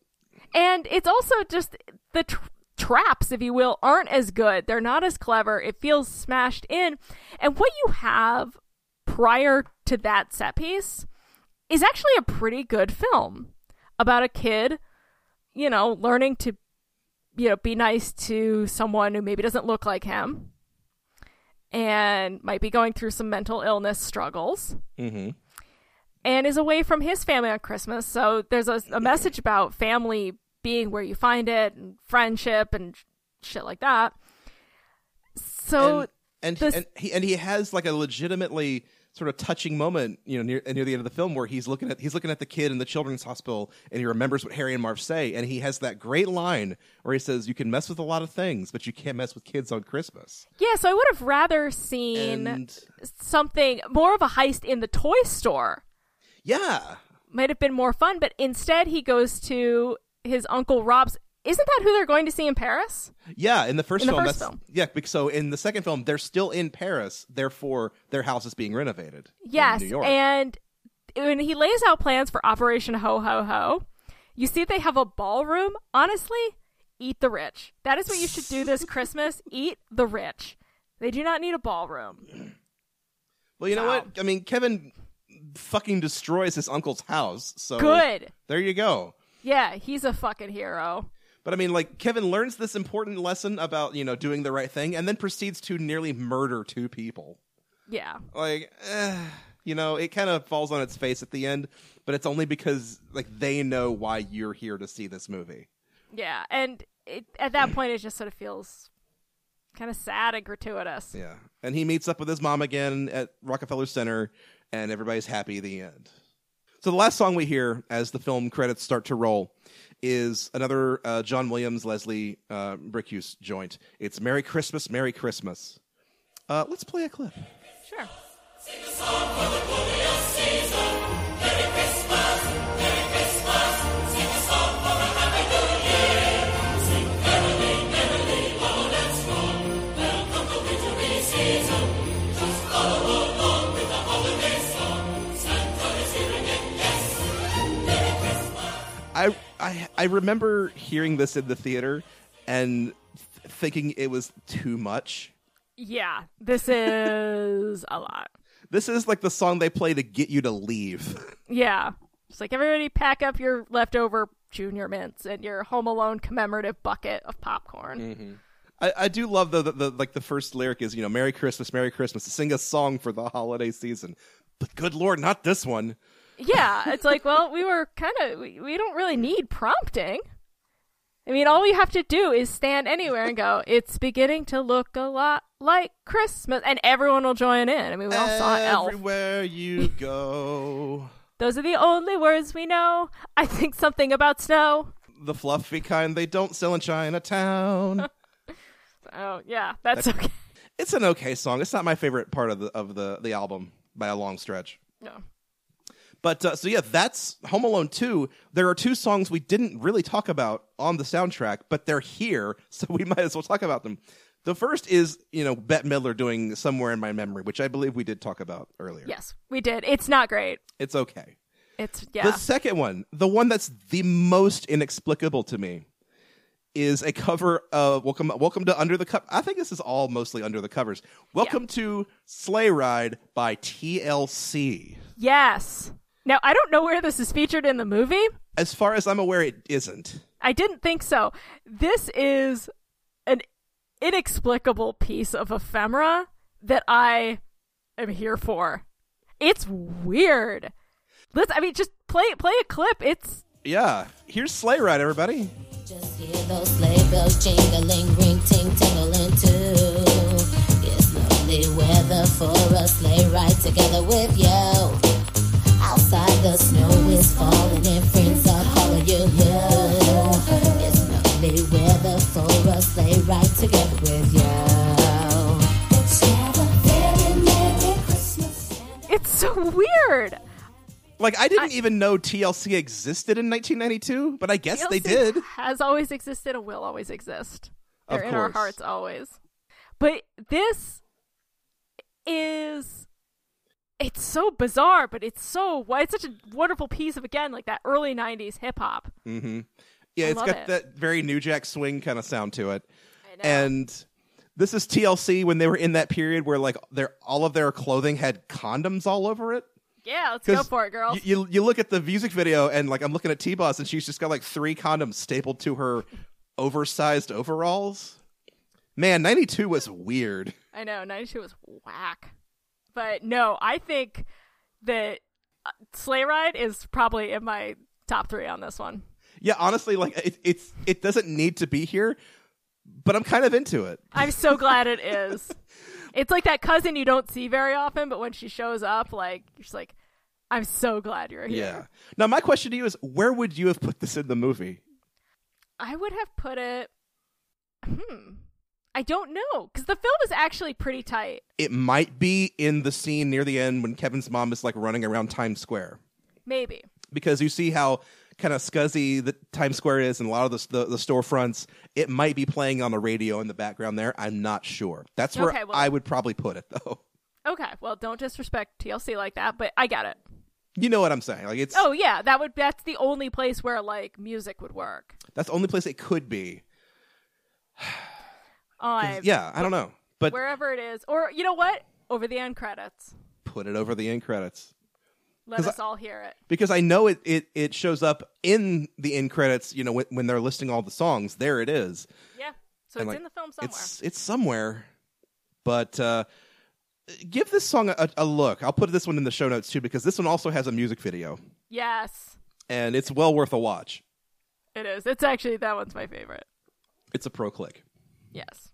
And it's also just the tr- traps, if you will, aren't as good. They're not as clever. It feels smashed in. And what you have prior to that set piece is actually a pretty good film about a kid, you know, learning to, you know, be nice to someone who maybe doesn't look like him and might be going through some mental illness struggles Mm-hmm. and is away from his family on Christmas. So there's a, a message about family being where you find it and friendship and shit like that. So and and, this- and he and he has like a legitimately sort of touching moment, you know, near near the end of the film where he's looking at he's looking at the kid in the children's hospital and he remembers what Harry and Marv say, and he has that great line where he says, "You can mess with a lot of things, but you can't mess with kids on Christmas." yeah, so I would have rather seen And something more of a heist in the toy store. yeah, Might have been more fun, but instead he goes to his uncle Rob's. Isn't that who they're going to see in Paris? yeah. In the first In the film, first that's film. yeah. So in the second film, they're still in Paris, therefore their house is being renovated. in Yes, New York. and when he lays out plans for Operation Ho Ho Ho, you see they have a ballroom. Honestly, eat the rich. That is what you should do this Christmas. Eat the rich. They do not need a ballroom. well, you know what? I mean, Kevin fucking destroys his uncle's house. So Good. There you go. Yeah, he's a fucking hero. But I mean, like Kevin learns this important lesson about you know doing the right thing, and then proceeds to nearly murder two people. Yeah. Like, eh, you know, it kind of falls on its face at the end, but it's only because like they know why you're here to see this movie. Yeah, and it, at that point, it just sort of feels kind of sad and gratuitous. Yeah, and he meets up with his mom again at Rockefeller Center, and everybody's happy. The end. So the last song we hear as the film credits start to roll is another uh, John Williams, Leslie uh, Bricusse joint. It's "Merry Christmas, Merry Christmas." Uh, let's play a clip. Sure. I, I I remember hearing this in the theater and th- thinking it was too much. Yeah, this is a lot. This is like the song they play to get you to leave. Yeah. It's like everybody pack up your leftover junior mints and your Home Alone commemorative bucket of popcorn. Mm-hmm. I, I do love though that the like the first lyric is you know Merry Christmas, Merry Christmas. Sing a song for the holiday season, but good Lord, not this one. Yeah, it's like, well, we were kind of, we, we don't really need prompting. I mean, all we have to do is stand anywhere and go, it's beginning to look a lot like Christmas, and everyone will join in. I mean, we all saw Elf. Everywhere you go, Those are the only words we know. I think something about snow. the fluffy kind they don't sell in Chinatown. Oh, yeah, that's okay. it's an okay song. It's not my favorite part of the of the the album by a long stretch. No. But uh, so yeah, that's Home Alone 2. There are two songs we didn't really talk about on the soundtrack, but they're here, so we might as well talk about them. The first is, you know, Bette Midler doing Somewhere in My Memory, which I believe we did talk about earlier. Yes, we did. It's not great. It's okay. It's, yeah. The second one, the one that's the most inexplicable to me, is a cover of Welcome Welcome to Under the Cup. I think this is all mostly under the covers. Welcome to Sleigh Ride by TLC. yes. Now, I don't know where this is featured in the movie. As far as I'm aware, it isn't. I didn't think so. This is an inexplicable piece of ephemera that I am here for. It's weird. Let's. I mean, just play play a clip. It's Yeah. Here's Sleigh Ride, everybody. Just hear those sleigh bells jingling, ring, ting, tingling too. It's lovely weather for a sleigh ride together with you. Outside the snow is falling and friends are calling you. It's lovely weather for a sleigh ride together with you. Have a very Merry Christmas. it's so weird. Like I didn't even know TLC existed in 1992, but I guess they did. Has always existed and will always exist. They're in our hearts always. But this is it's so bizarre, but it's so it's such a wonderful piece of again like that early '90s hip hop. Mm-hmm. Yeah, I it's got it. that very New Jack Swing kind of sound to it. And this is TLC when they were in that period where like their all of their clothing had condoms all over it. Yeah, let's go for it, girls. y- You, you look at the music video and like I'm looking at T-Boz and she's just got like three condoms stapled to her oversized overalls. Man, 92 was weird. I know '92 was whack, but no, I think that uh, Sleigh Ride is probably in my top three on this one. Yeah, honestly, like it, it's it doesn't need to be here, but I'm kind of into it. I'm so glad it is. It's like that cousin you don't see very often, but when she shows up, like you're just like, I'm so glad you're here. Yeah. Now my question to you is, where would you have put this in the movie? I would have put it. Hmm. I don't know because the film is actually pretty tight. It might be in the scene near the end when Kevin's mom is like running around Times Square Maybe. because you see how kind of scuzzy the Times Square is and a lot of the, the the storefronts. It might be playing on the radio in the background there. I'm not sure. That's where Okay, well- I would probably put it though. Okay. Well, don't disrespect TLC like that, but I get it. You know what I'm saying? Like it's Oh yeah, that would that's the only place where like music would work. that's the only place it could be. Uh, yeah, I don't know, but wherever it is, or you know what? Over the end credits, put it over the end credits. Let us all hear it. because I know it, it, it shows up in the end credits. You know when, when they're listing all the songs, there it is. Yeah. So And, it's like, in the film somewhere. It's it's somewhere, but uh, give this song a, a look. I'll put this one in the show notes too because this one also has a music video Yes, and it's well worth a watch. it is. It's actually that one's my favorite. It's a pro click. Yes.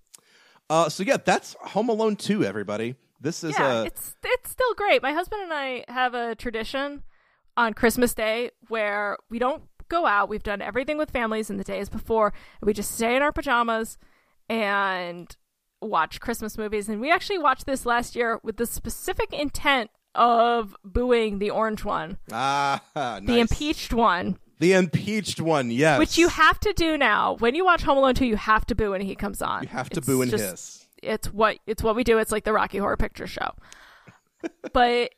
Uh, so yeah, that's Home Alone two. Everybody, this is yeah, a it's it's still great. My husband and I have a tradition on Christmas Day where we don't go out. We've done everything with families in the days before. and We just stay in our pajamas and watch Christmas movies. And we actually watched this last year with the specific intent of booing the orange one, ah nice. the impeached one. The impeached one. Yes, Which you have to do now. When you watch Home Alone 2, you have to boo when he comes on. You have to It's boo and just- hiss. It's what it's what we do. It's like the Rocky Horror Picture Show. but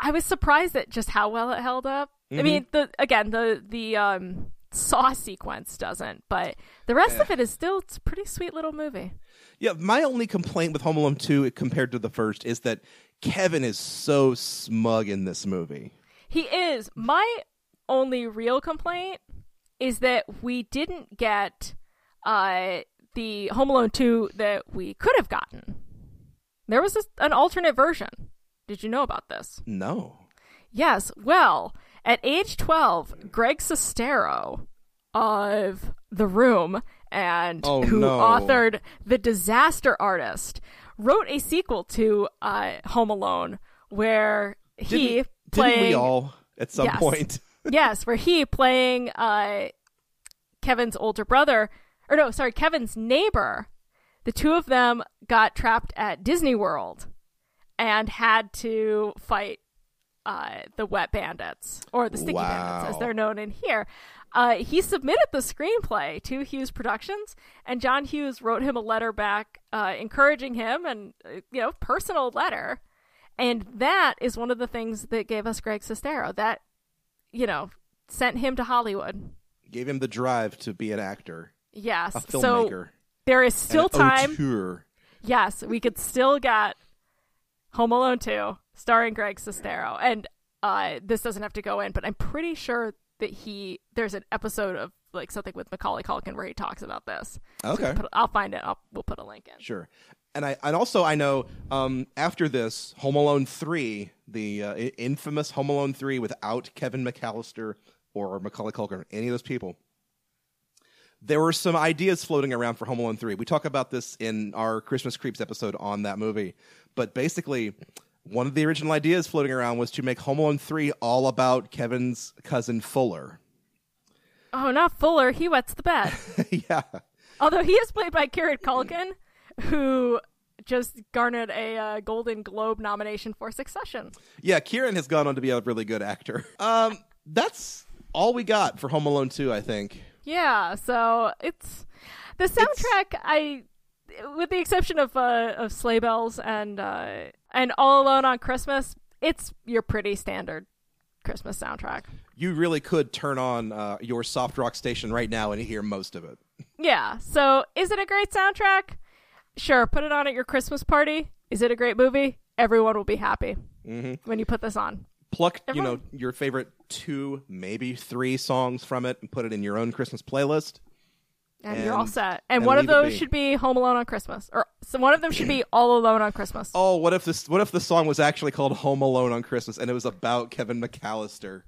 I was surprised at just how well it held up. I Mm-hmm. mean, the again, the the um saw sequence doesn't, but the rest of it is still it's a pretty sweet little movie. Yeah, my only complaint with Home Alone 2 compared to the first is that Kevin is so smug in this movie. He is. My only real complaint is that we didn't get uh, the Home Alone 2 that we could have gotten. There was this, an alternate version. Did you know about this? No. Yes. Well, at age 12, Greg Sestero of The Room and Oh, who no. authored The Disaster Artist wrote a sequel to uh, Home Alone where he Didn't, playing didn't we all at some Yes. point? Yes, where he playing uh, Kevin's older brother, or no, sorry, Kevin's neighbor. The two of them got trapped at Disney World and had to fight uh, the Wet Bandits or the Sticky Bandits, as they're known in here. Uh, he submitted the screenplay to Hughes Productions, and John Hughes wrote him a letter back, uh, encouraging him, and uh, you know, personal letter. And that is one of the things that gave us Greg Sestero. That you know, sent him to Hollywood. Gave him the drive to be an actor, Yes. a so there is still time. auteur. Yes, we could still get Home Alone 2 starring Greg Sestero. And uh, this doesn't have to go in, but I'm pretty sure that he there's an episode of like something with Macaulay Culkin where he talks about this. Okay. can put- I'll find it. I'll, we'll put a link in. Sure. And I and also I know um, after this Home Alone three, the uh, infamous Home Alone three without Kevin McCallister or Macaulay Culkin, any of those people. There were some ideas floating around for Home Alone 3. We talk about this in our Christmas Creeps episode on that movie. But basically, one of the original ideas floating around was to make Home Alone 3 all about Kevin's cousin Fuller. Oh, not Fuller. He wets the bed. yeah. Although he is played by Kieran Culkin, who just garnered a uh, Golden Globe nomination for Succession. Yeah, Kieran has gone on to be a really good actor. Um, that's all we got for Home Alone 2, I think. Yeah, so it's the soundtrack. I, with the exception of uh, of Sleigh Bells and uh, and All Alone on Christmas, it's your pretty standard Christmas soundtrack. You really could turn on uh, your soft rock station right now and hear most of it. Yeah. So, is it a great soundtrack? Sure. Put it on at your Christmas party. Is it a great movie? Everyone will be happy Mhm. when you put this on. Pluck, you know, your favorite two, maybe three songs from it and put it in your own Christmas playlist. And, you're all set. And, and one of those be. should be Home Alone on Christmas, or so one of them should be All Alone on Christmas. Oh, what if this? What if the song was actually called "Home Alone on Christmas" and it was about Kevin McCallister?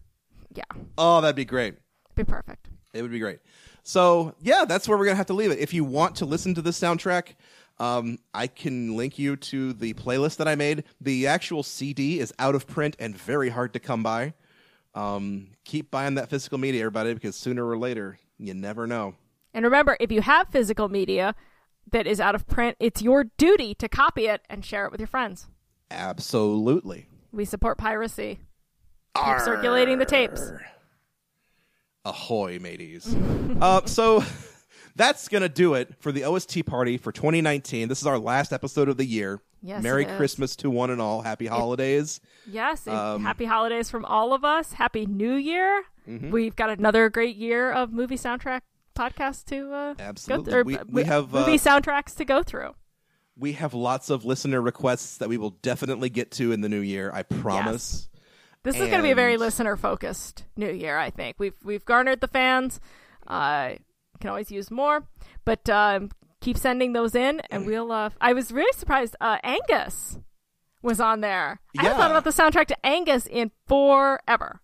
Yeah, Oh, that'd be great. It'd be perfect. It would be great. So yeah, that's where we're gonna have to leave it. If you want to listen to this soundtrack, um, I can link you to the playlist that I made. The actual CD is out of print and very hard to come by. Um, keep buying that physical media, everybody, because sooner or later, you never know. And remember, if you have physical media that is out of print, it's your duty to copy it and share it with your friends. Absolutely. We support piracy. Keep circulating the tapes. Ahoy, mateys. uh, so that's going to do it for the OST party for 2019. This is our last episode of the year. Yes, Merry. Christmas to one and all. Happy holidays. Yes, Um, happy holidays from all of us. Happy New Year. Mhm. We've got another great year of movie soundtrack podcasts to uh, Absolutely. Go th- or, We- uh, we have, uh, movie soundtracks to go through. We have lots of listener requests that we will definitely get to in the new year. I promise. This is going to be a very listener focused New Year. I think we've we've garnered the fans. Uh, can always use more, but um, keep sending those in, and we'll. Uh, I was really surprised. Uh, Angus was on there. I haven't thought about the soundtrack to Angus in forever.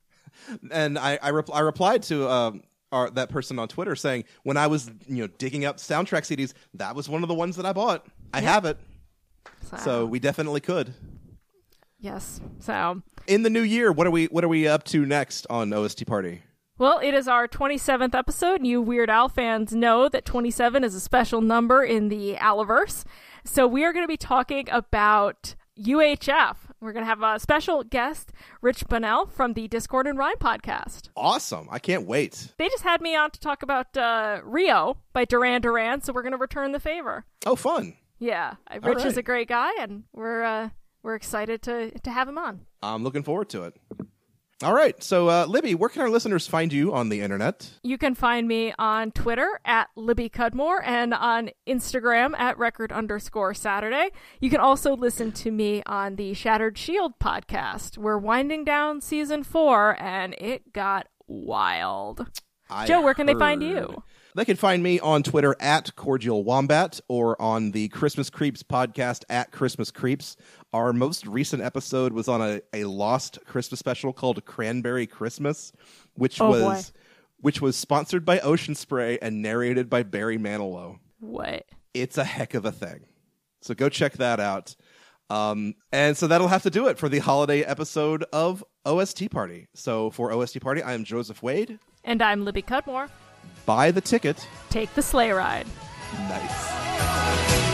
And I I, rep- I replied to um, our, that person on Twitter saying when I was you know digging up soundtrack CDs, that was one of the ones that I bought. I have it, so we definitely could. Yes. So In the new year, what are we what are we up to next on OST Party? Well, it is our 27th episode, and you Weird Al fans know that 27 is a special number in the Aliverse. So we are going to be talking about UHF. We're going to have a special guest, Rich Bunnell from the Discord and Rhyme podcast. Awesome! I can't wait. They just had me on to talk about uh, Rio by Duran Duran, so we're going to return the favor. Oh, fun! Yeah, Rich is a great guy, and we're uh, we're excited to to have him on. I'm looking forward to it. All right, so uh, Libby, where can our listeners find you on the internet? You can find me on Twitter at Libby Cudmore and on Instagram at record underscore Saturday. You can also listen to me on the Shattered Shield podcast. We're winding down season four and it got wild. I Joe, where can they find you? They can find me on Twitter at Cordial Wombat or on the Christmas Creeps podcast at Christmas Creeps. Our most recent episode was on a, a lost Christmas special called Cranberry Christmas, which Oh, boy. was which was sponsored by Ocean Spray and narrated by Barry Manilow. What? It's a heck of a thing. So go check that out. Um, and so that'll have to do it for the holiday episode of OST Party. So for OST Party, I am Joseph Wade. And I'm Libby Cudmore. Buy the ticket. Take the sleigh ride. Nice.